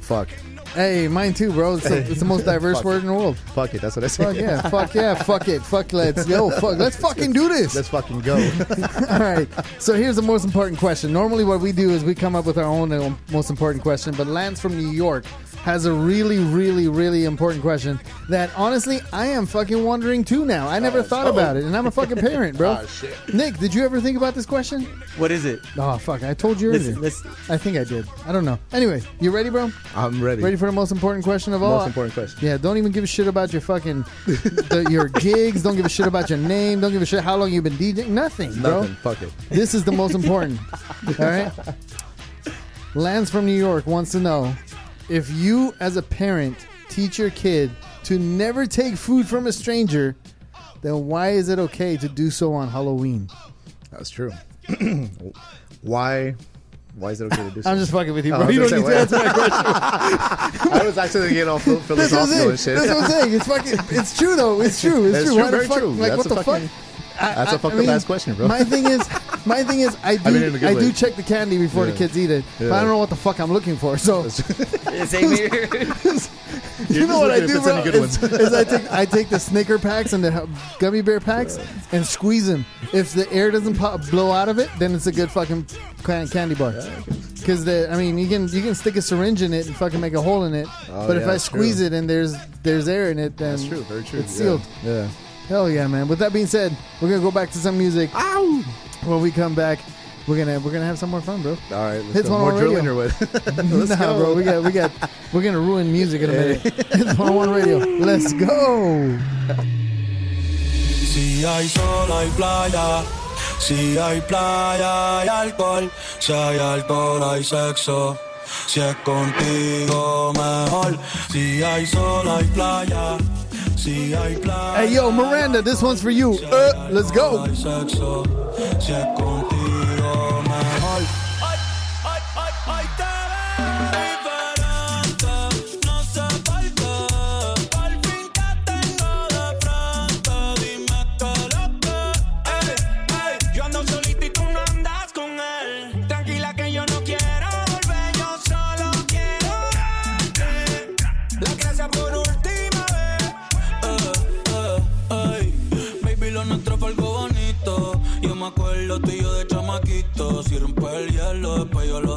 "Fuck, Hey, mine too, bro. It's, the- it's the most diverse Fuck. word in the world. fuck it." That's what I said. Fuck yeah, fuck yeah, fuck it, fuck let's go, fuck, let's fucking do this. Let's fucking go. [LAUGHS] All right. So here's the most important question. Normally, what we do is we come up with our own uh, most important question, but Lance from New York has a really, really, really important question that honestly I am fucking wondering too now. I never uh, thought about oh. it, and I'm a fucking parent, bro. Oh, [LAUGHS] shit. Nick, did you ever think about this question? What is it? Oh fuck, I told you earlier. Let's, let's, I think I did. I don't know. Anyway, you ready, bro? I'm ready. Ready for the most important question of all? Most important question. Yeah, don't even give a shit about your fucking the, your gigs. Don't give a shit about your name. Don't give a shit how long you've been DJing. Nothing, bro. Nothing. Fuck it. This is the most important. [LAUGHS] All right. Lance from New York wants to know if you, as a parent, teach your kid to never take food from a stranger, then why is it okay to do so on Halloween? That's true. [CLEARS THROAT] why? Why is it okay to do [LAUGHS] so? I'm just fucking with you, Oh, bro. Was you don't gonna need say, to answer my question. [LAUGHS] I was actually getting all phil- That's what I'm philosophical and shit. That's what I'm saying. It's fucking. It's true though. It's true. It's, It's true. true, very fuck? true. Like That's what the fucking- fuck? I- That's a I- fucked I up mean, ass question, bro. My thing is, [LAUGHS] my thing is, I do, mean it in a good I do check the candy before the kids eat it, but I don't know what the fuck I'm looking for. So same [LAUGHS] here. you know what I do, it's bro? any good Is, is I take I take the Snicker packs and the gummy bear packs and squeeze them. If the air doesn't pop, blow out of it, then it's a good fucking candy bar. Because the I mean, you can you can stick a syringe in it and fucking make a hole in it. Oh, but if I squeeze true. it and there's there's air in it, then That's true. Very true. It's Yeah. sealed. Yeah. Hell yeah, man! With that being said, we're gonna go back to some music. Ow! When we come back, we're gonna we're gonna have some more fun, bro. All right. Let's Hits go. one More on drilling radio. or what? [LAUGHS] [LAUGHS] nah, go. bro, we got we got we're gonna ruin music in a minute. [LAUGHS] It's one one radio. Let's go. Si hay sol hay playa, si hay playa hay alcohol, si hay alcohol hay sexo, si es contigo mejor, si hay sol hay playa, si hay playa. Hey yo, Miranda, this one's for you. Uh, let's go. Chamaquito. Si rompe el hielo, después yo lo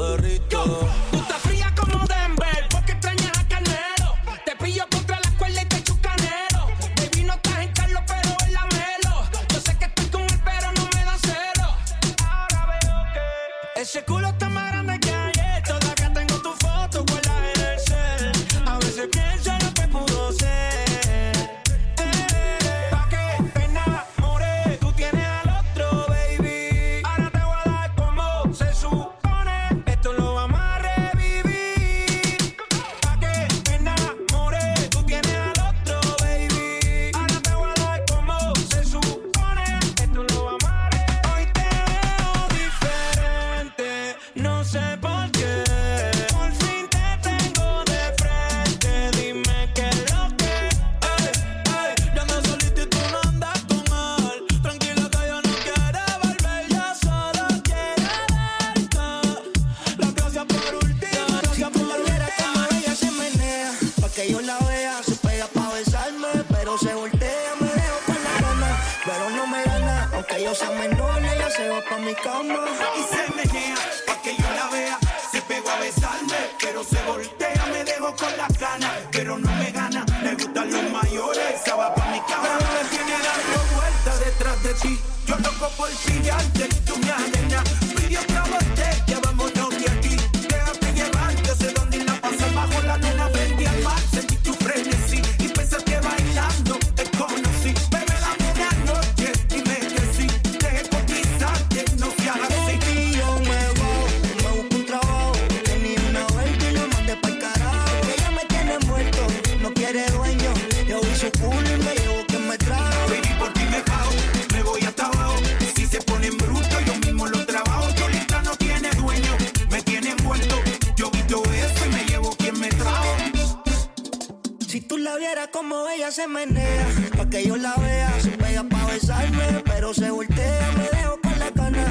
como ella se menea, pa' que yo la vea. Se pega pa' besarme, pero se voltea, me dejo con la cana.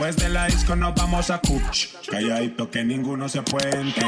Después de la disco nos vamos a Cuch. Calladito que ninguno se puente.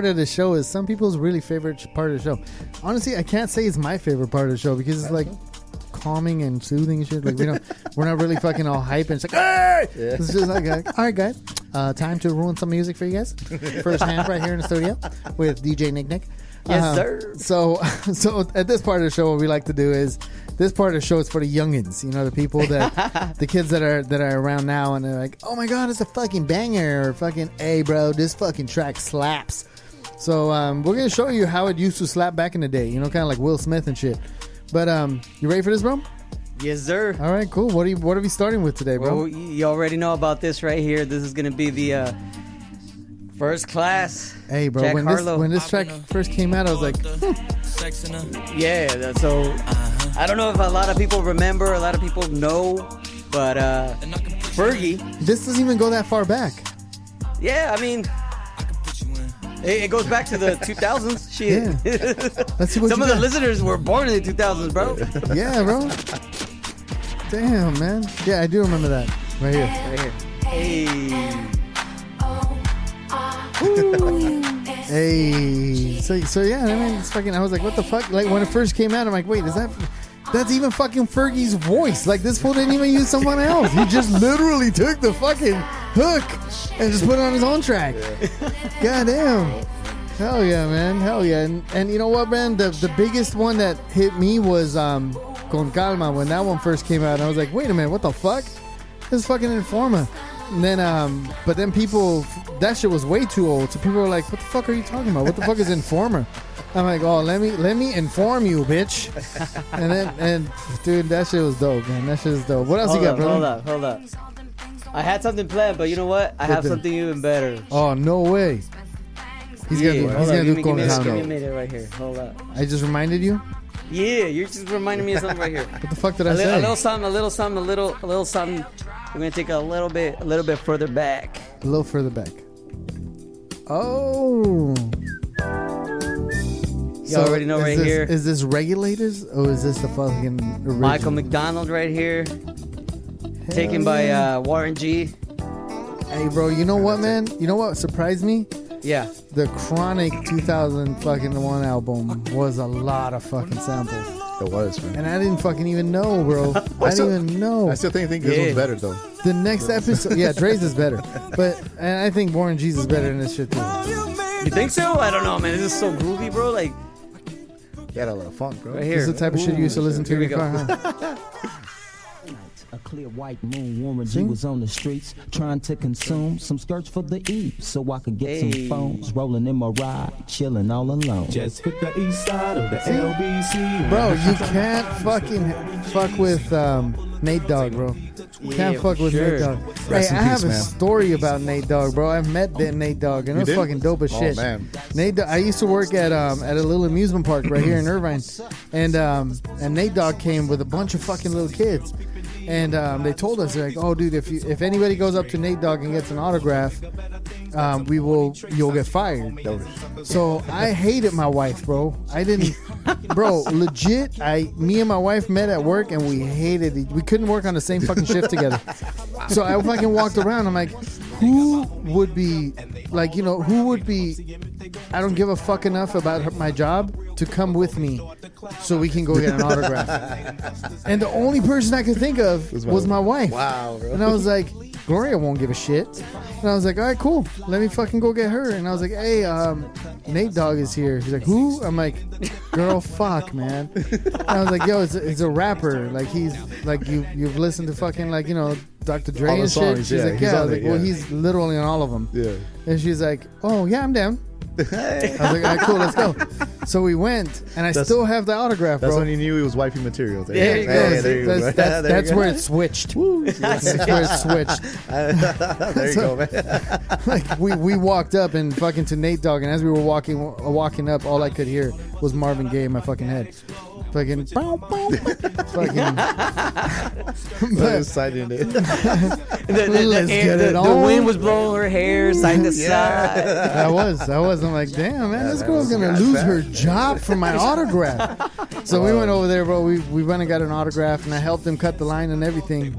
Part of the show is some people's really favorite part of the show. Honestly, I can't say it's my favorite part of the show because it's like calming and soothing shit. Like we don't, [LAUGHS] we're not really fucking all hype and it's like, hey! It's just like, uh, all right, guys, uh, time to ruin some music for you guys. [LAUGHS] First hand right here in the studio with DJ Nick Nick. Yes, Um, sir. So, [LAUGHS] so at this part of the show, what we like to do is this part of the show is for the youngins. You know, the people that the kids that are that are around now, and they're like, "Oh my god, it's a fucking banger!" or "Fucking, hey, bro, this fucking track slaps." So, um, we're gonna show you how it used to slap back in the day. You know, kind of like Will Smith and shit. But um, you ready for this, bro? Yes, sir. All right, cool. What are you What are we starting with today, bro? Well, you already know about this right here. This is gonna be the uh, first class. hey, bro, Jack when Harlow. this when this track first came out, I was like, [LAUGHS] Yeah, so I don't know if a lot of people remember, a lot of people know, but uh, Fergie. this doesn't even go that far back. Yeah, I mean, it, it goes back to the [LAUGHS] 2000s. Shit. Let's see what [LAUGHS] Some you of the listeners were born in the 2000s, bro. Yeah, bro. Damn, man. Yeah, I do remember that right here. Right here. Hey. Hey, so so yeah, I mean, it's fucking. I was like, what the fuck? Like when it first came out, I'm like, wait, is that? That's even fucking Fergie's voice. Like this fool didn't even use someone else. He just literally took the fucking hook and just put it on his own track. [LAUGHS] God damn. Hell yeah, man. Hell yeah. And, and you know what, man? The the biggest one that hit me was um Con Calma when that one first came out. And I was like, wait a minute, what the fuck? This is fucking Informer. And then um but then people that shit was way too old. So people were like, What the fuck are you talking about? What the fuck is Informer? I'm like, Oh, let me let me inform you, bitch. And then and dude, that shit was dope, man. That shit was dope. What else hold you got, up, brother? Hold up, hold up. I had something planned, but you know what? I have something even better. Oh no way. He's gonna do Yeah, he's gonna do give me, Con give me, a minute right here. Hold up. I just reminded you? Yeah, you're just reminding me of something right here. [LAUGHS] What the fuck did a I li- say? A little something, a little something, a little, a little something. We're gonna take a little bit, a little bit further back. A little further back. Oh. You already know right this- here. Is this regulators or is this the fucking original? Michael McDonald right here, taken by uh, Warren G. Hey, bro, you know what, man? You know what surprised me? Yeah. The Chronic 2000 fucking one album was a lot of fucking samples. It was, man. And I didn't fucking even know, bro. [LAUGHS] I still- didn't even know. I still think, think this Yeah. one's better though. The next episode, yeah, Dre's is better, but and I think Warren G's is better than this shit too. You think so? I don't know, man. This is so groovy, bro. Like Got a lot of funk, bro. right This here. is the type of shit you used to listen to Here in we your car, huh? [LAUGHS] A clear white moon, Warren G was on the streets trying to consume some skirts for the E so I could get Hey. some phones. Rolling in my ride, chilling all alone. Just hit the east side of the LBC. Bro, you can't fucking fuck with um, Nate Dogg, bro. You can't Yeah, fuck with sure. Nate Dogg. Rest hey, in I have a man. story about Nate Dogg, bro. I've met that Nate Dogg, and it was did? fucking dope as Oh, shit. man. Nate, Dogg- I used to work at um, at a little amusement park right here in Irvine, and um, and Nate Dogg came with a bunch of fucking little kids. And um, they told us they're like, "Oh, dude, if you if anybody goes up to Nate Dogg and gets an autograph, um, we will you'll get fired." So I hated my wife, bro. I didn't, [LAUGHS] bro. Legit, I me and my wife met at work and we hated it. We couldn't work on the same fucking shift together. [LAUGHS] So I fucking walked around. I'm like, who would be like, you know, who would be? I don't give a fuck enough about her- my job to come with me, so we can go get an autograph. [LAUGHS] and the only person I could think of was my, wife. Wow, bro. And I was like, Gloria won't give a shit. And I was like, all right, cool. Let me fucking go get her. And I was like, hey, um, Nate Dogg is here. He's like, who? I'm like, girl, fuck, man. And I was like, yo, it's a, it's a rapper. Like he's like you you've listened to fucking like you know Dr. Dre and shit. She's yeah, like, yeah. I was like, well, yeah. he's literally on all of them. Yeah. And she's like, oh yeah, I'm down. I was like, all right, cool, let's go. [LAUGHS] So we went, and I That's- still have the autograph, That's bro. when you knew he was wifey material. There you go. Hey, there you go. That's, that's, [LAUGHS] There you that's go. where it switched. [LAUGHS] that's where it switched. there you So- go, man. like we, we walked up and fucking to Nate Dogg, and as we were walking uh, walking up, all I could hear was Marvin Gaye in my fucking head. Fucking, bow, bow, [LAUGHS] fucking. So excited. [LAUGHS] The, the, the, Let's air- get the- it the on. wind was blowing her hair side to side. I was, I was. I'm like, damn, man, this that girl's was gonna not lose bad. her job for my [LAUGHS] autograph. So we went over there, bro. We we went and got an autograph, and I helped him cut the line and everything.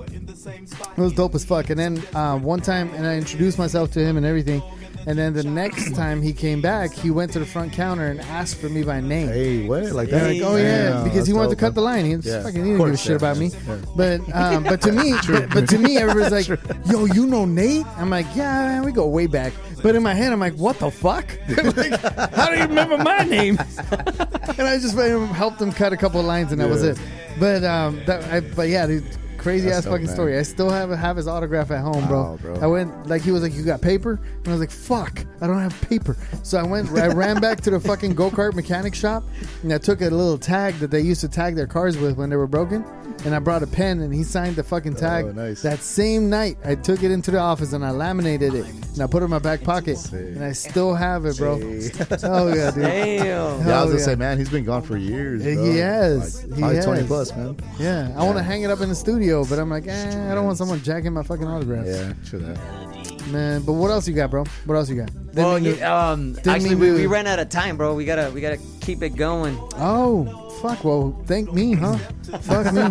It was dope as fuck. And then uh, one time, and I introduced myself to him and everything. And then the next time he came back, he went to the front counter and asked for me by name. Hey, what? Like that? like, oh yeah, Damn, because he that's wanted to dope, cut man. the line. He was Yeah, fucking, of he didn't give a course, shit yeah, about me. yeah. But um, [LAUGHS] but to me, but, but to me, everybody's like, yo, you know Nate? I'm like, yeah, man, we go way back. But in my head, I'm like, what the fuck? [LAUGHS] like, how do you remember my name? [LAUGHS] and I just helped him cut a couple of lines, and that was Yeah. it. But um, that, I, but yeah, dude. Crazy That's ass dope, fucking man. story. I still have have his autograph at home, bro. Wow, bro. I went like he was like, "You got paper?" And I was like, "Fuck, I don't have paper." So I went, I ran back to the fucking go kart mechanic shop, and I took a little tag that they used to tag their cars with when they were broken, and I brought a pen, and he signed the fucking oh, tag. Oh, nice. That same night, I took it into the office and I laminated it, and I put it in my back pocket, and I still have it, bro. oh [LAUGHS] yeah, dude. Damn. Yeah, I was gonna yeah. say, man, he's been gone for years. He has. Like, He has. twenty plus, man. Yeah, I want to hang it up in the studio, but I'm like, eh, I don't want someone jacking my fucking autograph. Yeah, true that. Man, but what else you got, bro? What else you got? Didn't Well, mean to- um, actually, we, we ran out of time, bro. We gotta we gotta keep it going. Oh, fuck. Well, thank me, huh? fuck me. [LAUGHS] All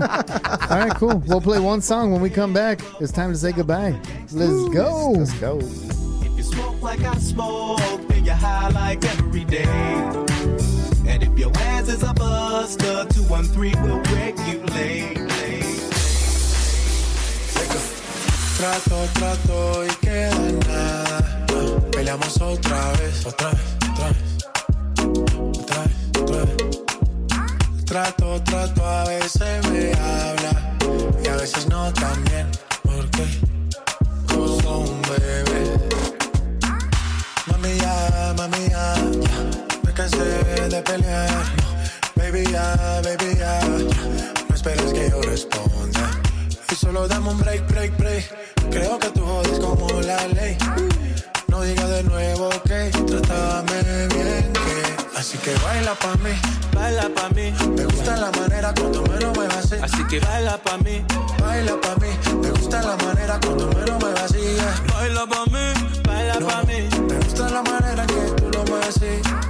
right, cool. We'll play one song when we come back. It's time to say goodbye. Let's go. Let's go. If you smoke like I smoke, then you're high like every day. And if your ass is a buster, 213 will regulate. Trato, trato y queda nada. Peleamos otra vez, otra vez, otra vez. Otra vez, otra vez. Trato, trato, a veces me habla y a veces no también. Porque como un bebé. Mami ya, mami ya. Me cansé de pelear. Baby ya, baby ya, ya. No esperes que yo responda. Solo dame un break, break, break. Creo que tú jodes como la ley. No digas de nuevo que trátame bien, que. Así que baila pa' mí, Baila pa' mí, me gusta la manera cuando me lo muevas así. así que baila pa' mí. Baila pa' mí, me gusta la manera cuando me lo muevas así. yeah. Baila pa' mí, baila No, pa' mí. Me gusta la manera que tú lo mueves.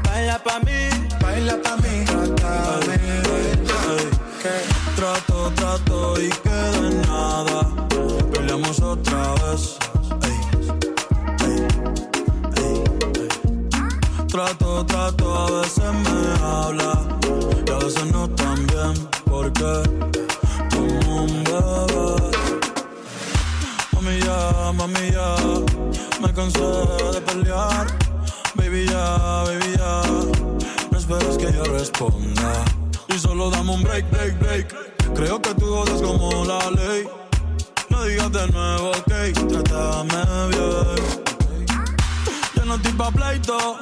Baila pa' mí. Baila pa' mí, trátame bien, que. Trato, y queda en nada. Peleamos otra vez. Trato, trato, a veces me habla y a veces no tan bien. Porque como un bebé. Mami ya, mami ya, me cansé de pelear. Baby ya, baby ya, no esperes que yo responda. Y solo dame un break, break, break. Creo que tú jodes como la ley. No digas de nuevo, ok, trátame bien. Yo no estoy pa' pleito,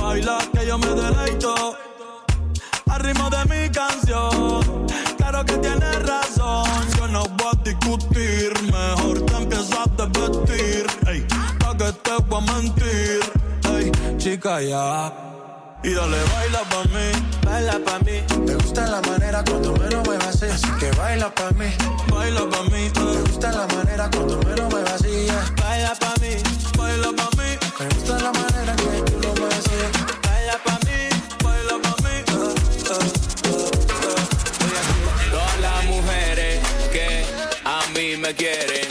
baila que yo me deleito. Al ritmo de mi canción, claro que tienes razón. Yo no voy a discutir, mejor te empiezas a vestir. Ey, pa' que te voy a mentir, ey, chica ya. Y dale, baila pa' mí, baila pa' mí, Me gusta la manera cuando me lo muevas así. Así que baila pa' mí. baila pa' mí, Me eh. gusta la manera cuando me lo muevas así. yeah. baila pa' mí, baila pa' mí, Me gusta la manera que tú lo mueves así. baila pa' mí, baila pa' mí. eh, eh, eh, eh. Todas las mujeres que a mí me quieren,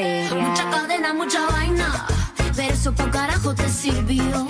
Mucha cadena, mucha vaina, pero eso pa' carajo te sirvió.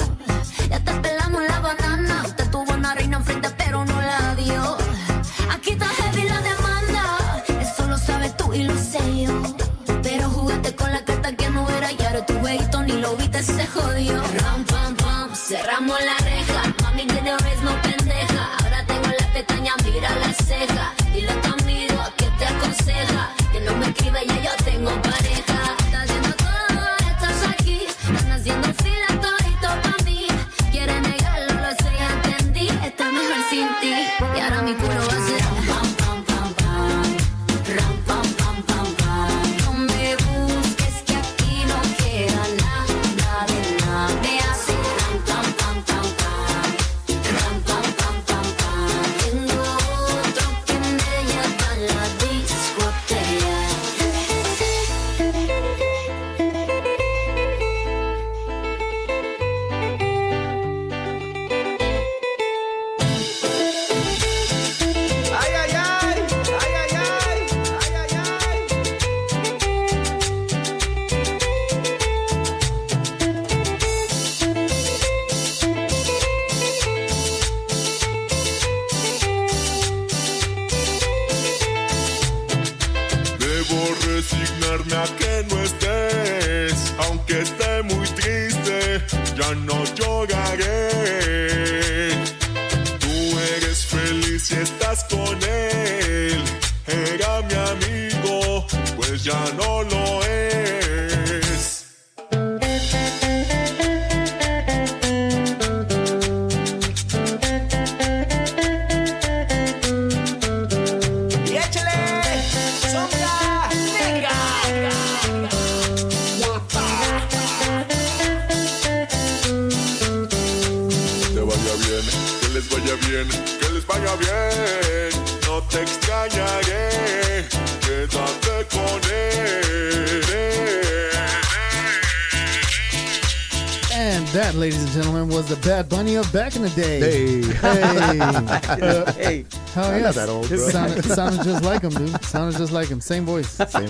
In the day. Hey. Hey. [LAUGHS] Hey. Hell I'm yes. that old, bro. Sounded, sounded just like him, dude. Sounded just like him. Same voice. Same,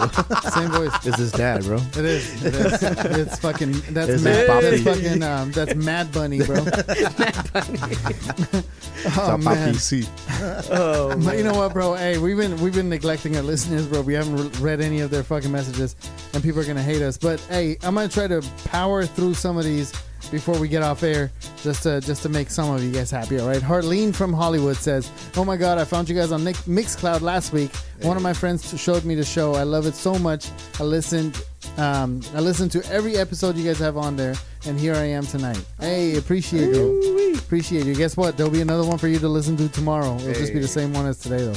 Same voice. It's his dad, bro. It is. It is. It's fucking. That's It's mad. his That's papi. fucking. Um, that's Bad Bunny, bro. [LAUGHS] [LAUGHS] oh It's man. papi, sí. Oh, But you know what, bro? Hey, we've been we've been neglecting our listeners, bro. We haven't re- read any of their fucking messages, and people are gonna hate us. But hey, I'm gonna try to power through some of these before we get off air, just to just to make some of you guys happy. All right. Harleen from Hollywood says, "Oh my God, I found you guys on Nick- Mixcloud last week. One of my friends showed me the show. I love it so much. I listened." Um, I listened to every episode you guys have on there, and here I am tonight. Hey, appreciate you. Appreciate you. Guess what? There'll be another one for you to listen to tomorrow. It'll just be the same one as today, though.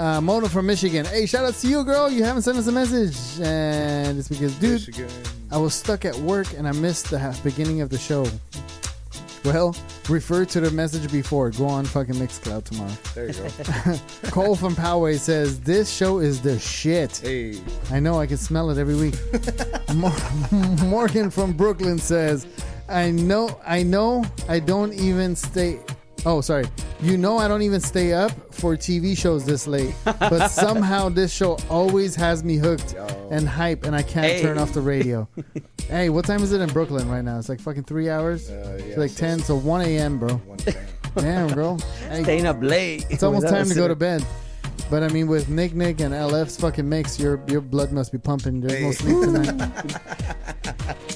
Uh, Mona from Michigan. Hey, shout out to you, girl. You haven't sent us a message. And it's because, dude, I was stuck at work and I missed the beginning of the show. Well, refer to the message before. Go on fucking Mixcloud tomorrow. There you go. [LAUGHS] Cole from Poway says, This show is the shit. Hey. I know, I can smell it every week. [LAUGHS] Morgan from Brooklyn says, I know, I know, I don't even stay. Oh, sorry. You know, I don't even stay up for TV shows this late, but [LAUGHS] somehow this show always has me hooked and hype, and I can't Hey. turn off the radio. [LAUGHS] hey, what time is it in Brooklyn right now? It's like fucking three hours. Uh, it's like ten, so one a.m., bro. Damn, bro. [LAUGHS] Hey, Staying up late. it's almost time to go to bed. But I mean, with Nick Nick and LF's fucking mix, your your blood must be pumping. There's no sleep tonight.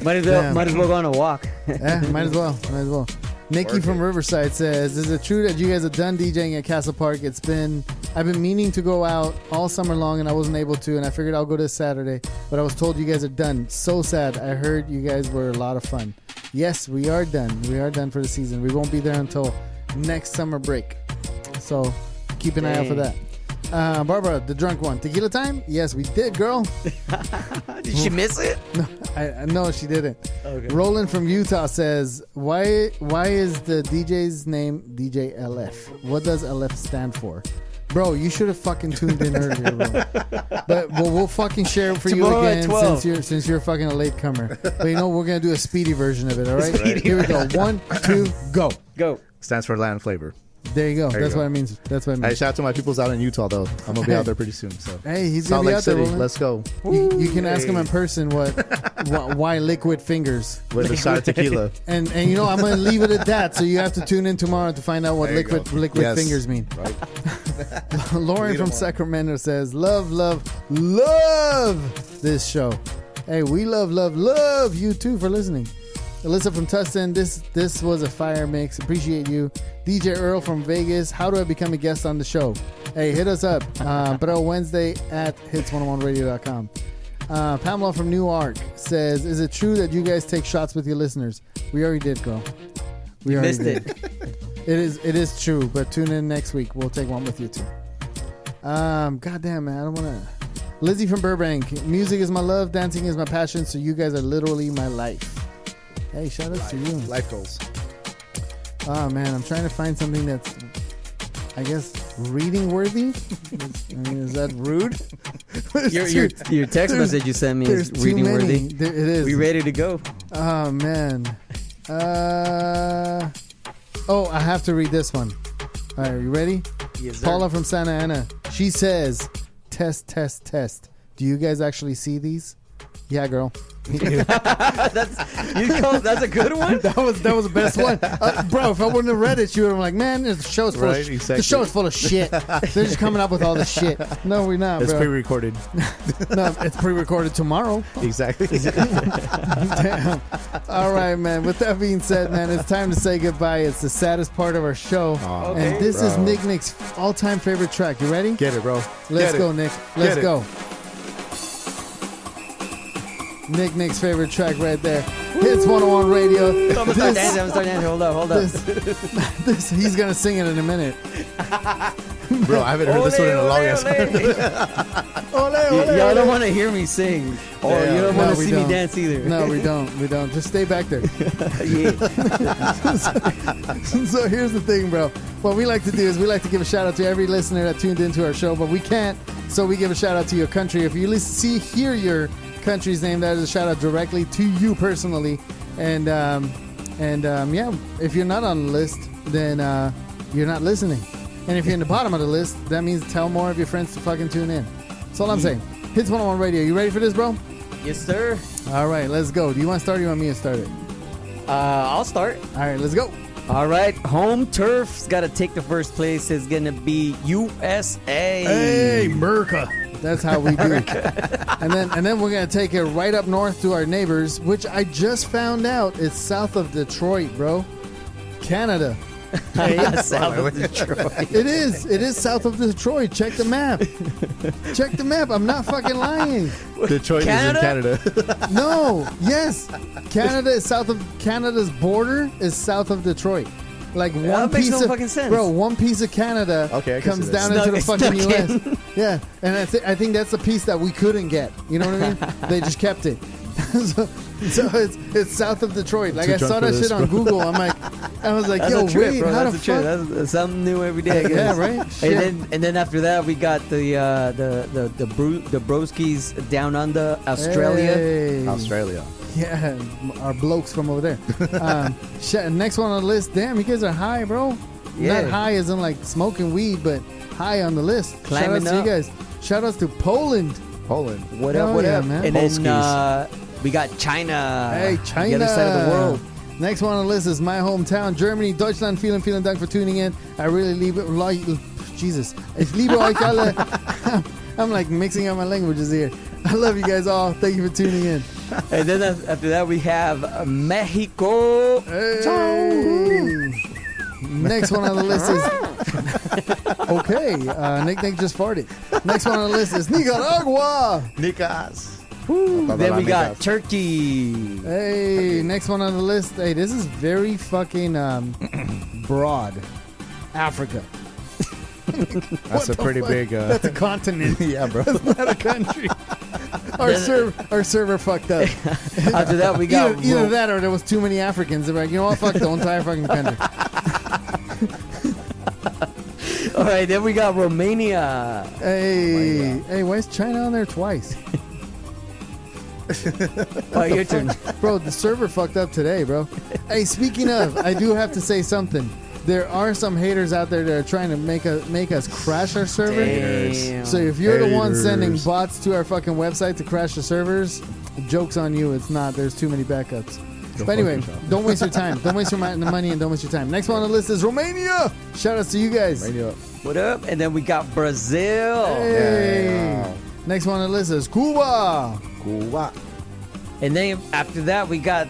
Might as well, Damn. might as well go on a walk. yeah, might as well. Might as well. Nikki from Riverside says, "Is it true that you guys are done DJing at Castle Park? It's been I've been meaning to go out all summer long and I wasn't able to, and I figured I'll go this Saturday, but I was told you guys are done. So sad. I heard you guys were a lot of fun. Yes, we are done. We are done for the season. We won't be there until next summer break. So keep an eye out for that." Uh, Barbara, the drunk one. Tequila time? Yes, we did, girl. [LAUGHS] Did she miss it? [LAUGHS] No, I, I no, she didn't. Okay. Roland from Utah says, "Why why is the DJ's name DJ LF? What does LF stand for?" Bro, you should have fucking tuned in earlier, bro. [LAUGHS] But well, we'll fucking share it for Tomorrow you at again 12. since you're since you're fucking a late comer. But you know we're gonna do a speedy version of it. All right, Speedy. here we go. One, two, go. Go. Stands for land flavor. There you go. There you That's go. what it means. That's what it Hey, shout out to my people's out in Utah though. I'm gonna be out there pretty soon. So Hey, he's Salt gonna be Lake out there. City. rolling. Let's go. You, you can ask him in person what, [LAUGHS] wh- why liquid fingers With a shot of tequila. [LAUGHS] And and you know I'm gonna leave it at that. So you have to tune in tomorrow to find out what There you liquid go. liquid Yes. fingers mean. Right. [LAUGHS] Lauren Lead 'em from on. Sacramento says, "Love, love, love this show." Hey, we love, love, love you too for listening. Alyssa from Tustin, this this was a fire mix. Appreciate you. DJ Earl from Vegas. How do I become a guest on the show? Hey, hit us up. Uh, [LAUGHS] Perreo Wednesday at hits101radio.com. Uh, Pamela from Newark says, "Is it true that you guys take shots with your listeners?" We already did, girl. We already missed did. it. [LAUGHS] it is it is true, but tune in next week. We'll take one with you too. Um, goddamn man, I don't want to. Lizzie from Burbank. Music is my love. Dancing is my passion. So you guys are literally my life. Hey, shout out to you. Life goals. Oh man, I'm trying to find something that's, I guess, reading worthy. I [LAUGHS] mean, is that rude? [LAUGHS] Your, your, your text message you sent me is reading worthy. There- it is. We ready to go? Oh man. Uh oh, I have to read this one. All right, you ready? Yes, sir. Paula from Santa Ana. She says, "Test, test, test. Do you guys actually see these?" Yeah, girl. [LAUGHS] that's you call, that's a good one. that was that was the best one, uh, bro. If I wouldn't have read it, you would have been like, "Man, this show's full Right, of sh- exactly. the show's full of shit." They're just coming up with all this shit. No, we're not, It's bro. pre-recorded. [LAUGHS] no, it's pre-recorded tomorrow. exactly. [LAUGHS] Damn. All right, man. With that being said, man, it's time to say goodbye. It's the saddest part of our show. Okay. And this is Nick Nick's all-time favorite track. You ready? Get it, bro. Let's Get it. go, Nick. Let's Get it. Go. Nick Nick's favorite track right there. Hits 101 Radio. I'm gonna start dancing. I'm gonna start dancing. Hold up, hold up. this, [LAUGHS] this, he's gonna sing it in a minute. [LAUGHS] Bro, I haven't heard this one in a long ass [LAUGHS] Ole, Y- ole, y'all don't want to hear me sing, or Yeah, you don't no, want to we see don't. me dance either. No, we don't. We don't. Just stay back there. yeah. so here's the thing, bro. What we like to do is we like to give a shout out to every listener that tuned into our show, but we can't. So we give a shout out to your country. If you listen, see, hear your country's name, that is a shout out directly to you personally. And um, and um, yeah, if you're not on the list, then uh, you're not listening. And if you're in the bottom of the list, that means tell more of your friends to fucking tune in. That's all I'm saying. Hits 101 Radio. You ready for this, bro? Yes, sir. All right, let's go. Do you want to start or you want me to start it? Uh, I'll start. All right, let's go. All right, home turf's got to take the first place. It's gonna be USA. Hey, Merca. That's how we do. It. [LAUGHS] and then and then we're gonna take it right up north to our neighbors, which I just found out is south of Detroit, bro. Canada. [LAUGHS] Yeah, south of Detroit. It is. It is south of Detroit. Check the map. Check the map. I'm not fucking lying. [LAUGHS] Detroit Canada? is in Canada. [LAUGHS] No. Yes. Canada is south of Canada's border is south of Detroit. Like one that makes piece no of fucking sense. bro, one piece of Canada Okay, I can comes see down that. into the Snuck- fucking snuck U.S. in. Yeah, and I, th- I think that's the piece that we couldn't get. You know what I mean? they just kept it. [LAUGHS] so, so it's it's south of Detroit. Like I saw that shit this, on. Google. I'm like, I was like, [LAUGHS] That's yo, a trip, wait, bro. how That's the a trip. fuck? That's, that's something new every day. I [LAUGHS] guess. Yeah, right? Shit. And then and then after that we got the uh, the the the, Bru- the Broskis down under Australia. Hey. Australia. Yeah, our blokes from over there. Um, sh- next one on the list. Damn, you guys are high, bro. Yeah. Not high as in like smoking weed, but high on the list. Climbing Shout outs to up. you guys. Shout outs to Poland. Poland. What Hell up? What yeah, up? man. And then Polskis. uh, we got China. Hey, China. The other side of the world. Next one on the list is my hometown, Germany, Deutschland. Vielen, vielen Dank for tuning in. I really leave it. Like, Jesus. Ich liebe euch alle. [LAUGHS] I'm like mixing up my languages here. I love you guys all. Thank you for tuning in. And then after that we have uh, Mexico. Hey. Next one on the list is [LAUGHS] okay. Uh, Nick Nick just farted. Next one on the list is Nicaragua. Nicas. Then we got Turkey. Hey, next one on the list. Hey, this is very fucking um, [CLEARS THROAT] broad. Africa. [LAUGHS] That's a pretty fuck? big. Uh, That's a continent. [LAUGHS] yeah, bro. That's not a country. [LAUGHS] Our server, our server fucked up. After that we got Either, either Ro- that or there was too many Africans. They're like, you know what? Fuck the entire fucking country. All right, then we got Romania. Hey, hey, why is China on there twice? Oh, your turn. [LAUGHS] bro, the server fucked up today, bro. Hey, speaking of, I do have to say something. there are some haters out there that are trying to make us make us crash our server. Damn. So if you're the one Haters. sending bots to our fucking website to crash the servers, jokes on you. It's not. There's too many backups. Go but anyway, yourself. don't waste your time. Don't waste your mi- money and don't waste your time. Next one on the list is Romania. Shout outs to you guys. What up? And then we got Brazil. Hey. Next one on the list is Cuba. Cuba. And then after that, we got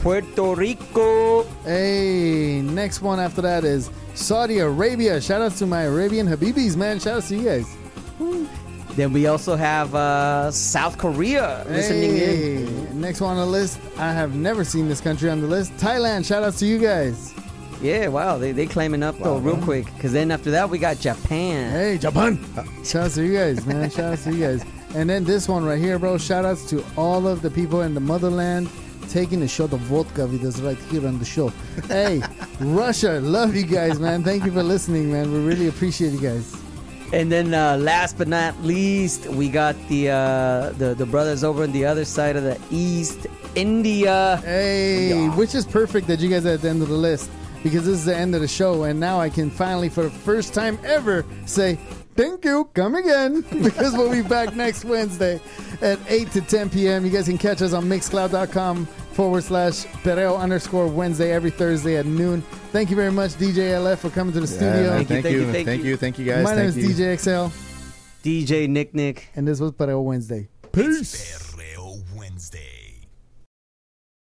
Puerto Rico. Hey, next one after that is Saudi Arabia. Shout out to my Arabian Habibis, man. Shout out to you guys. Then we also have uh, South Korea listening Hey. in. Next one on the list. I have never seen this country on the list. Thailand. Shout out to you guys. Yeah, wow, they they claiming up though real quick. Because then after that, we got Japan. Hey, Japan. Shout out to you guys, man. Shout out to you guys. And then this one right here, bro. Shout outs to all of the people in the motherland taking a shot of vodka with us right here on the show. Hey, [LAUGHS] Russia. Love you guys, man. Thank you for listening, man. We really appreciate you guys. And then uh, last but not least, we got the, uh, the the brothers over on the other side of the East, India. Hey, which is perfect that you guys are at the end of the list because this is the end of the show, and now I can finally, for the first time ever, say thank you, come again, [LAUGHS] because we'll be back next Wednesday at 8 to 10 p.m. You guys can catch us on mixcloud.com forward slash Perreo underscore Wednesday every Thursday at noon. Thank you very much, DJ LF, for coming to the studio. Thank, you, thank, you, thank you, thank you, guys. My name is you. DJ XL. DJ Nick Nick. And this was Perreo Wednesday. Peace.